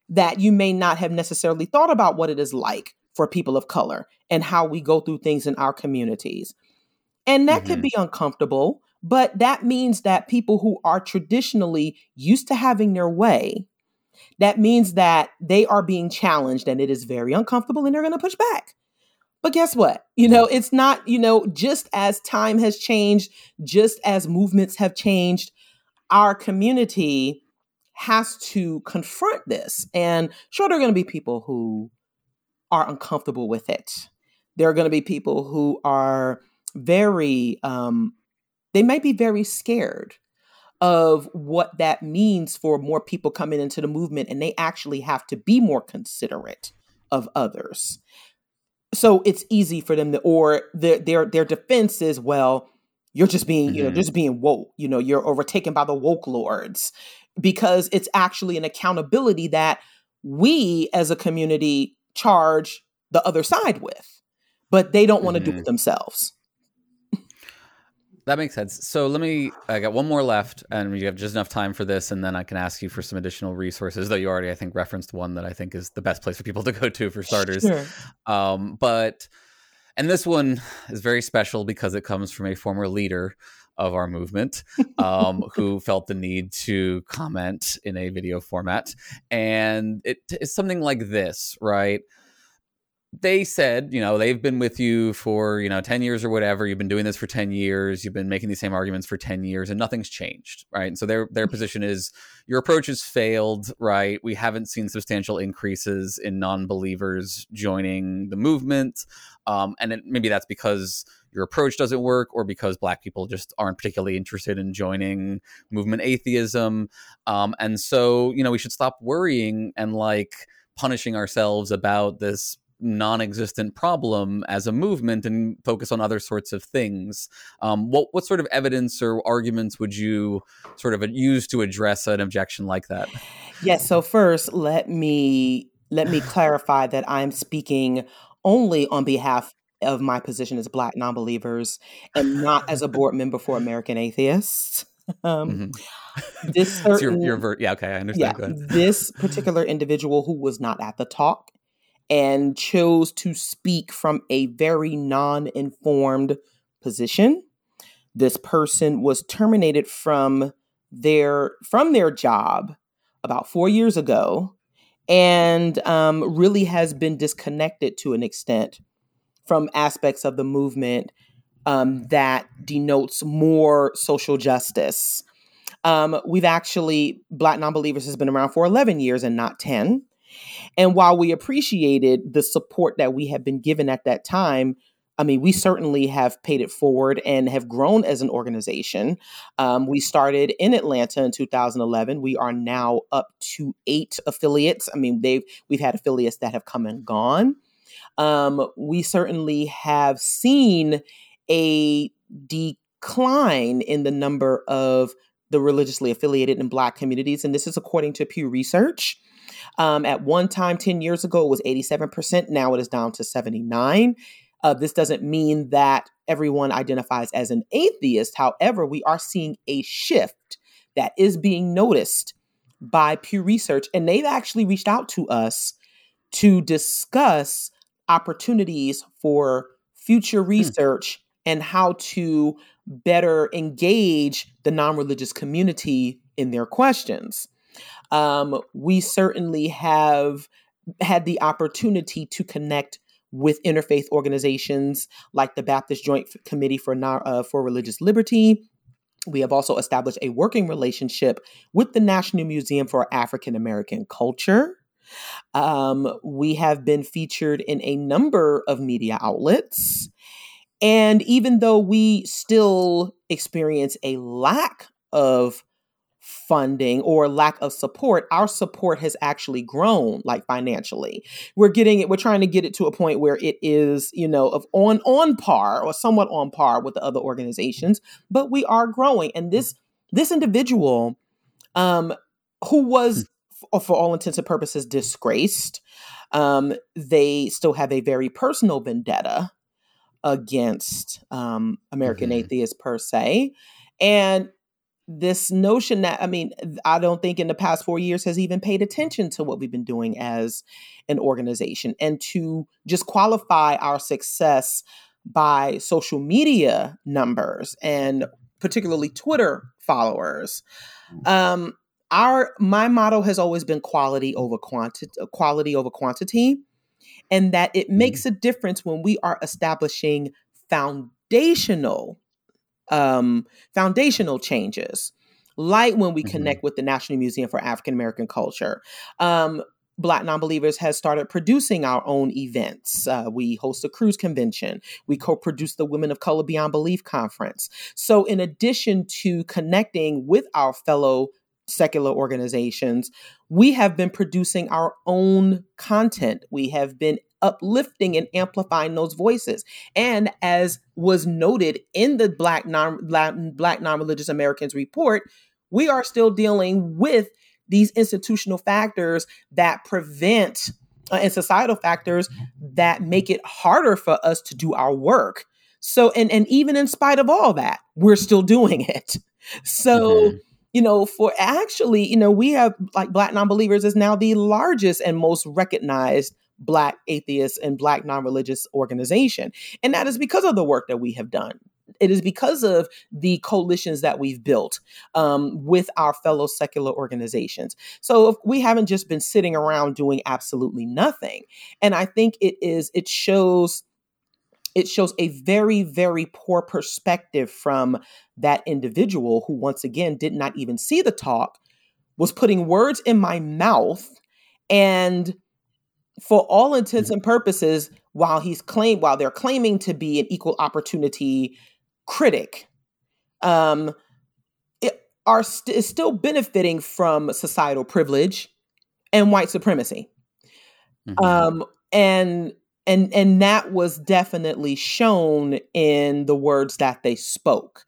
that you may not have necessarily thought about what it is like for people of color and how we go through things in our communities. And that could Mhm. be uncomfortable, but that means that people who are traditionally used to having their way, that means that they are being challenged and it is very uncomfortable and they're going to push back. But guess what? You know, it's not, you know, just as time has changed, just as movements have changed, our community has to confront this. And sure, there are going to be people who are uncomfortable with it. There are going to be people who are very, um, they might be very scared of what that means for more people coming into the movement, and they actually have to be more considerate of others. So it's easy for them to, or their their their defense is, well, you're just being, you know, Mhm. just being woke. You know, you're overtaken by the woke lords because it's actually an accountability that we as a community charge the other side with, but they don't want to do Mhm. it themselves. That makes sense. So let me. I got one more left, and we have just enough time for this, and then I can ask you for some additional resources. Though you already, I think, referenced one that I think is the best place for people to go to for starters. Sure. Um, but and this one is very special because it comes from a former leader of our movement um, who felt the need to comment in a video format, and it is something like this, right? They said, you know, they've been with you for, you know, 10 years or whatever. You've been doing this for 10 years. You've been making these same arguments for 10 years and nothing's changed, right? And so their their position is your approach has failed, right? We haven't seen substantial increases in non-believers joining the movement. Um, and it, maybe that's because your approach doesn't work or because black people just aren't particularly interested in joining movement atheism. Um, and so, you know, we should stop worrying and like punishing ourselves about this non-existent problem as a movement and focus on other sorts of things. Um, what what sort of evidence or arguments would you sort of use to address an objection like that? Yes. So first, let me let me clarify that I'm speaking only on behalf of my position as Black non-believers and not as a board member for American Atheists. Um, This It's your, certain, your ver- yeah, okay, I understand. Ahead. this particular individual who was not at the talk and chose to speak from a very non-informed position. This person was terminated from their from their job about four years ago, and um, really has been disconnected to an extent from aspects of the movement um, that denotes more social justice. Um, we've actually, Black Nonbelievers has been around for 11 years and not 10. And while we appreciated the support that we have been given at that time, I mean, we certainly have paid it forward and have grown as an organization. Um, we started in Atlanta in 2011. We are now up to eight affiliates. I mean, they've we've had affiliates that have come and gone. Um, we certainly have seen a decline in the number of the religiously affiliated in Black communities, and this is according to Pew Research. Um, at one time, 10 years ago, it was 87%. Now it is down to 79. Uh, this doesn't mean that everyone identifies as an atheist. However, we are seeing a shift that is being noticed by Pew Research, and they've actually reached out to us to discuss opportunities for future research and how to better engage the non religious community in their questions. Um, we certainly have had the opportunity to connect with interfaith organizations like the Baptist Joint Committee for uh, for Religious Liberty. We have also established a working relationship with the National Museum for African American Culture. Um, we have been featured in a number of media outlets. And even though we still experience a lack of funding or lack of support, our support has actually grown like financially. We're getting it, we're trying to get it to a point where it is, you know, of on on par or somewhat on par with the other organizations, but we are growing. And this this individual um who was hmm. for all intents and purposes disgraced, um, they still have a very personal vendetta against um, American mm-hmm. atheists per se. And this notion that I mean, I don't think in the past four years has even paid attention to what we've been doing as an organization, and to just qualify our success by social media numbers and particularly Twitter followers. Um, our my motto has always been quality over quantity, quality over quantity, and that it mm-hmm. makes a difference when we are establishing foundational um, foundational changes, like when we mm-hmm. connect with the National Museum for African American Culture. Um, Black Nonbelievers has started producing our own events. Uh, we host a cruise convention. We co produce the Women of Color Beyond Belief conference. So, in addition to connecting with our fellow secular organizations, we have been producing our own content. We have been uplifting and amplifying those voices. And as was noted in the Black non Black non-religious Americans report, we are still dealing with these institutional factors that prevent uh, and societal factors that make it harder for us to do our work. So and and even in spite of all that, we're still doing it. So mm-hmm you know, for actually, you know, we have like Black Nonbelievers is now the largest and most recognized Black atheist and Black non religious organization. And that is because of the work that we have done. It is because of the coalitions that we've built um, with our fellow secular organizations. So we haven't just been sitting around doing absolutely nothing. And I think it is, it shows it shows a very, very poor perspective from that individual who, once again, did not even see the talk, was putting words in my mouth and for all intents and purposes, while he's claimed, while they're claiming to be an equal opportunity critic, um, it are st- is still benefiting from societal privilege and white supremacy. Mm-hmm. Um, and and and that was definitely shown in the words that they spoke,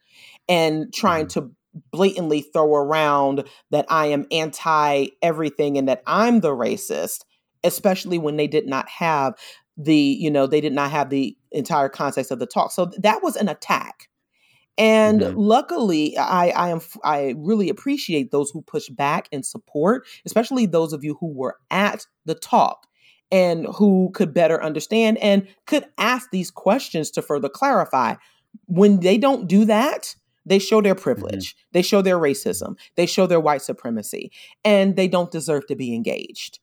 and trying mm-hmm. to blatantly throw around that I am anti everything and that I'm the racist especially when they did not have the you know they did not have the entire context of the talk so that was an attack and mm-hmm. luckily i i am i really appreciate those who push back and support especially those of you who were at the talk and who could better understand and could ask these questions to further clarify when they don't do that they show their mm-hmm. privilege mm-hmm. they show their racism they show their white supremacy and they don't deserve to be engaged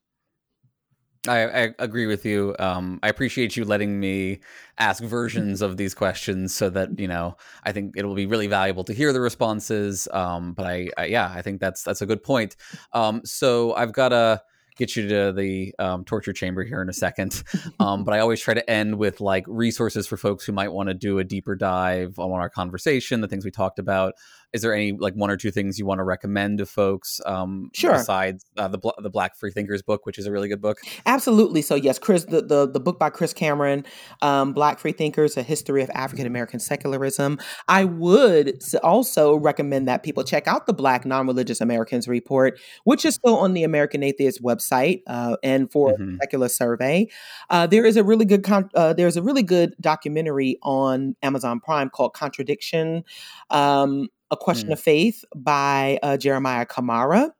I, I, agree with you. Um, I appreciate you letting me ask versions of these questions so that you know I think it will be really valuable to hear the responses. Um, but I, I, yeah, I think that's that's a good point. Um, so I've got a get you to the um, torture chamber here in a second. Um, but I always try to end with like resources for folks who might want to do a deeper dive on our conversation, the things we talked about. Is there any like one or two things you want to recommend to folks? Um, sure. Besides uh, the the Black Freethinkers book, which is a really good book. Absolutely. So yes, Chris, the the, the book by Chris Cameron, um, Black Freethinkers: A History of African American Secularism. I would also recommend that people check out the Black Non-Religious Americans report, which is still on the American Atheist website uh, and for mm-hmm. secular survey. Uh, there is a really good con- uh, there's a really good documentary on Amazon Prime called Contradiction. Um, a Question mm. of Faith by uh, Jeremiah Camara.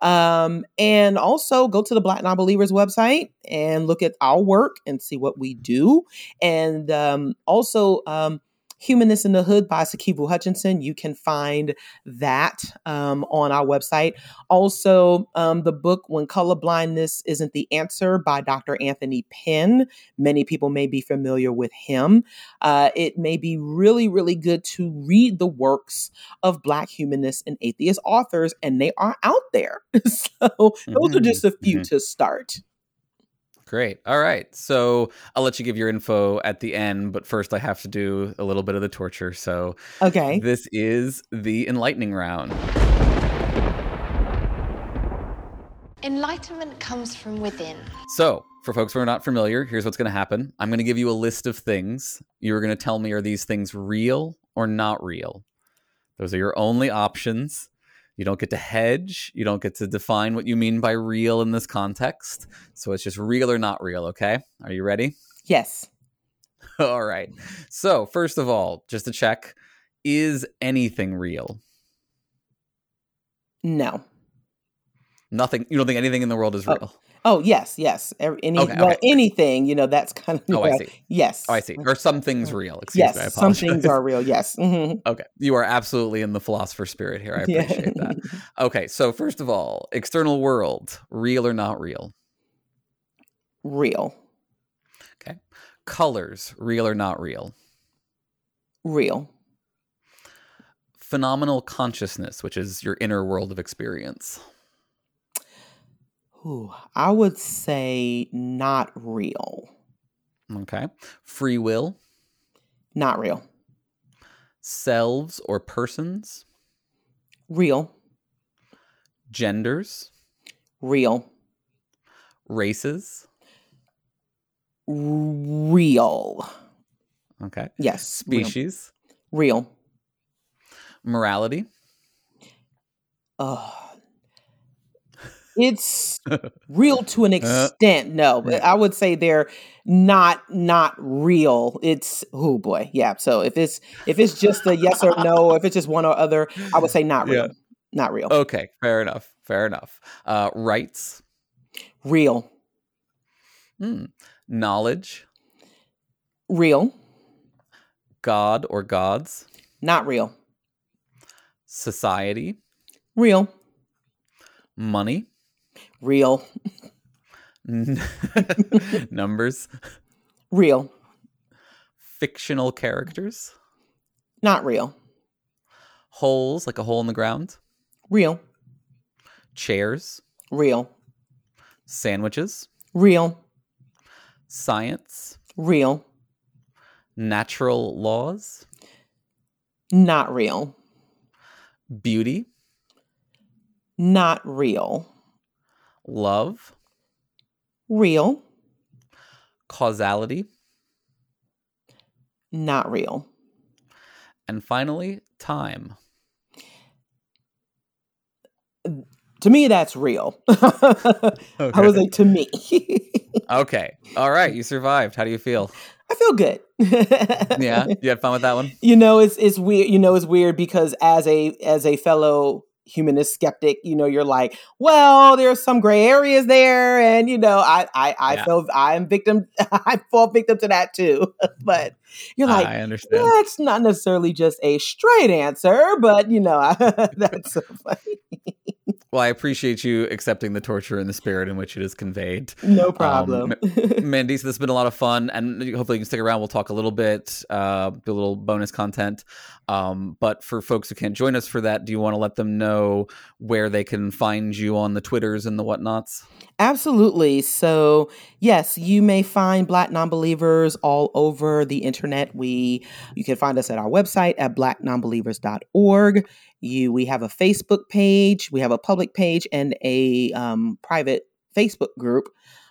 Um, and also go to the Black Nonbelievers website and look at our work and see what we do. And um, also, um, Humanist in the Hood by Sikivu Hutchinson. You can find that um, on our website. Also, um, the book When Colorblindness Isn't the Answer by Dr. Anthony Pinn. Many people may be familiar with him. Uh, it may be really, really good to read the works of Black humanists and atheist authors, and they are out there. so, mm-hmm. those are just a few mm-hmm. to start. Great. All right. So I'll let you give your info at the end, but first I have to do a little bit of the torture. So, okay. This is the enlightening round. Enlightenment comes from within. So, for folks who are not familiar, here's what's going to happen. I'm going to give you a list of things. You're going to tell me are these things real or not real? Those are your only options. You don't get to hedge. You don't get to define what you mean by real in this context. So it's just real or not real, okay? Are you ready? Yes. all right. So, first of all, just to check, is anything real? No. Nothing. You don't think anything in the world is oh, real? Oh, yes, yes. Any Okay, well, okay. anything, you know, that's kind of Oh, I see. Yes. Oh, I see. Or some things real. Excuse yes, me. I some things are real. Yes. Mhm. Okay. You are absolutely in the philosopher spirit here. I Yeah. appreciate that. Okay. So, first of all, external world, real or not real? Real. Okay. Colors, real or not real? Real. Phenomenal consciousness, which is your inner world of experience. Ooh, I would say not real. Okay. Free will, Not real. selves or persons, Real. genders, Real. races. Real. Okay. Yes. Species, Real. morality, Uh, it's real to an Uh, extent. No, but I would say they're not not real. It's oh boy, yeah. So if it's if it's just a yes or no, if it's just one or other, I would say not real. Yeah. Not real. Okay, fair enough. Fair enough. Uh, rights, Real. Hmm. knowledge, Real. God or gods, Not real. society, Real. money, Real. numbers, Real. fictional characters, Not real. holes like a hole in the ground, Real. chairs, Real. sandwiches, Real. science, Real. natural laws, Not real. beauty, Not real. Love, Real. causality, Not real. and finally, time. To me, that's real. I would Okay. to me. Okay. All right. You survived. How do you feel? I feel good. Yeah. You had fun with that one? you know, it's it's weird. You know, it's weird because as a as a fellow humanist skeptic, you know, you're like, well, there's some gray areas there, and you know, I I I Yeah. feel I'm victim. I fall victim to that too. but you're like, I understand. that's not necessarily just a straight answer, but you know, that's so funny. Well, I appreciate you accepting the torture and the spirit in which it is conveyed. No Um, problem. Ma- Mandisa, this has been a lot of fun, and hopefully you can stick around. We'll talk a little bit, uh, do a little bonus content. Um, but for folks who can't join us for that, do you want to let them know where they can find you on the Twitters and the whatnots? Absolutely. So, yes, you may find Black Nonbelievers all over the internet. We you can find us at our website at blacknonbelievers.org. You we have a Facebook page, we have a public page and a um, private Facebook group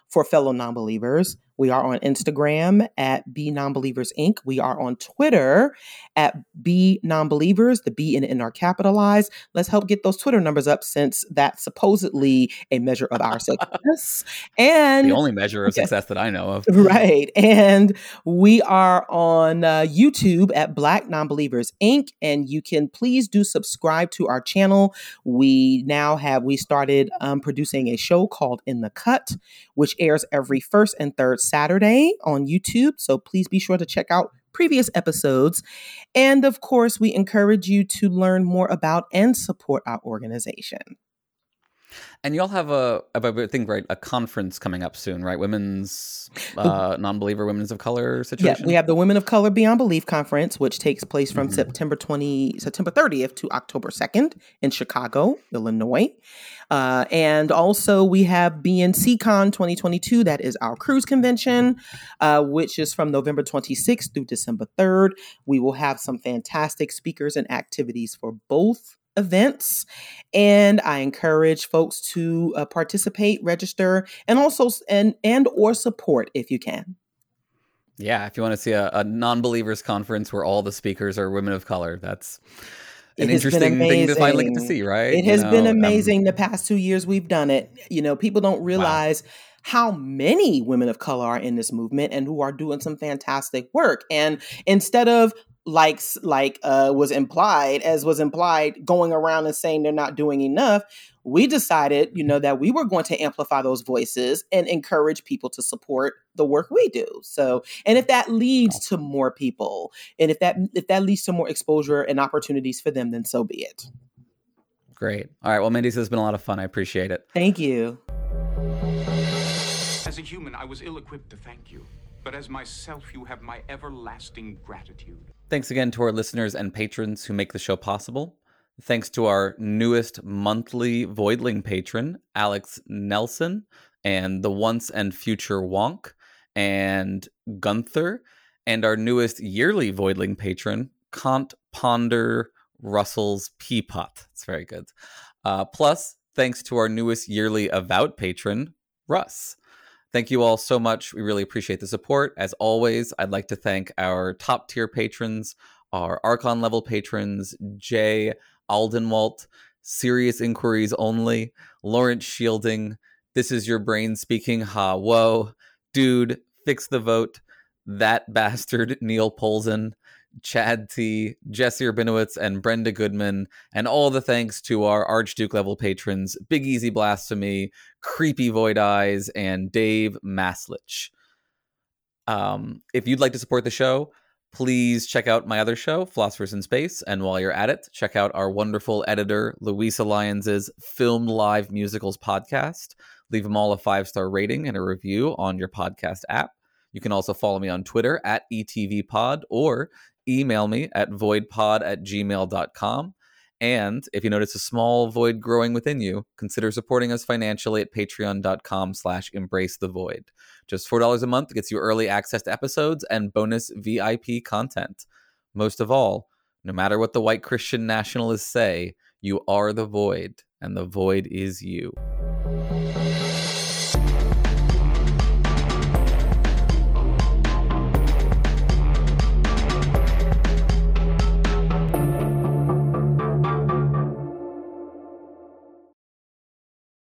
for fellow nonbelievers. We are on Instagram at Be Nonbelievers Inc. We are on Twitter at Be Nonbelievers. The B and N are capitalized. Let's help get those Twitter numbers up since that's supposedly a measure of our success. And The only measure of success that I know of. Right. And we are on uh, YouTube at Black Nonbelievers Inc. And you can please do subscribe to our channel. We now have, we started um, producing a show called In the Cut, which airs every first and third Saturday on YouTube. So please be sure to check out previous episodes. And of course, we encourage you to learn more about and support our organization. And y'all have a, I think, right, a conference coming up soon, right? Women's uh, non-believer, women's of color situation. Yeah, we have the Women of Color Beyond Belief conference, which takes place from Mhm. September twenty September thirtieth to October second in Chicago, Illinois. Uh, and also we have BNCCon 2022. That is our cruise convention, uh, which is from November 26th through December 3rd. We will have some fantastic speakers and activities for both events and i encourage folks to uh, participate register and also and and or support if you can. Yeah if you want to see a, a non-believers conference where all the speakers are women of color that's an interesting thing to finally get to see right? It has you know, been um amazing um, the past two years we've done it. You know people don't realize wow how many women of color are in this movement and who are doing some fantastic work. And instead of like like uh, was implied as was implied going around and saying they're not doing enough we decided you know that we were going to amplify those voices and encourage people to support the work we do. So and if that leads to more people and if that if that leads to more exposure and opportunities for them then so be it. Great. All right. Well mindy this has been a lot of fun. I appreciate it. Thank you. As a human i was ill-equipped to thank you but as myself you have my everlasting gratitude Thanks again to our listeners and patrons who make the show possible. Thanks to our newest monthly Voidling patron, Alex Nelson, and the once and future Wonk, and Gunther, and our newest yearly Voidling patron, Kant Ponder Russell's Teapot. It's very good. Uh, plus, thanks to our newest yearly Avowed patron, Russ. Thank you all so much. We really appreciate the support. As always, I'd like to thank our top tier patrons, our Archon level patrons, Jay Aldenwalt, Serious Inquiries Only, Lawrence Shielding, This Is Your Brain Speaking, Ha Whoa, Dude, Fix the Vote, That Bastard, Neil Polzin, Chad T, Jesse Urbinowitz, and Brenda Goodman, and all the thanks to our Archduke level patrons, Big Easy Blasphemy, Creepy Void Eyes, and Dave Maslich. Um, if you'd like to support the show, please check out my other show, Philosophers in Space. And while you're at it, check out our wonderful editor, Louisa Lyons's Filmed Live Musicals podcast. Leave them all a five star rating and a review on your podcast app. You can also follow me on Twitter at ETVPod or email me at voidpod at gmail.com. And if you notice a small void growing within you, consider supporting us financially at patreon.com slash embrace the void. Just $4 a month gets you early access to episodes and bonus VIP content. Most of all, no matter what the white Christian nationalists say, you are the void, and the void is you.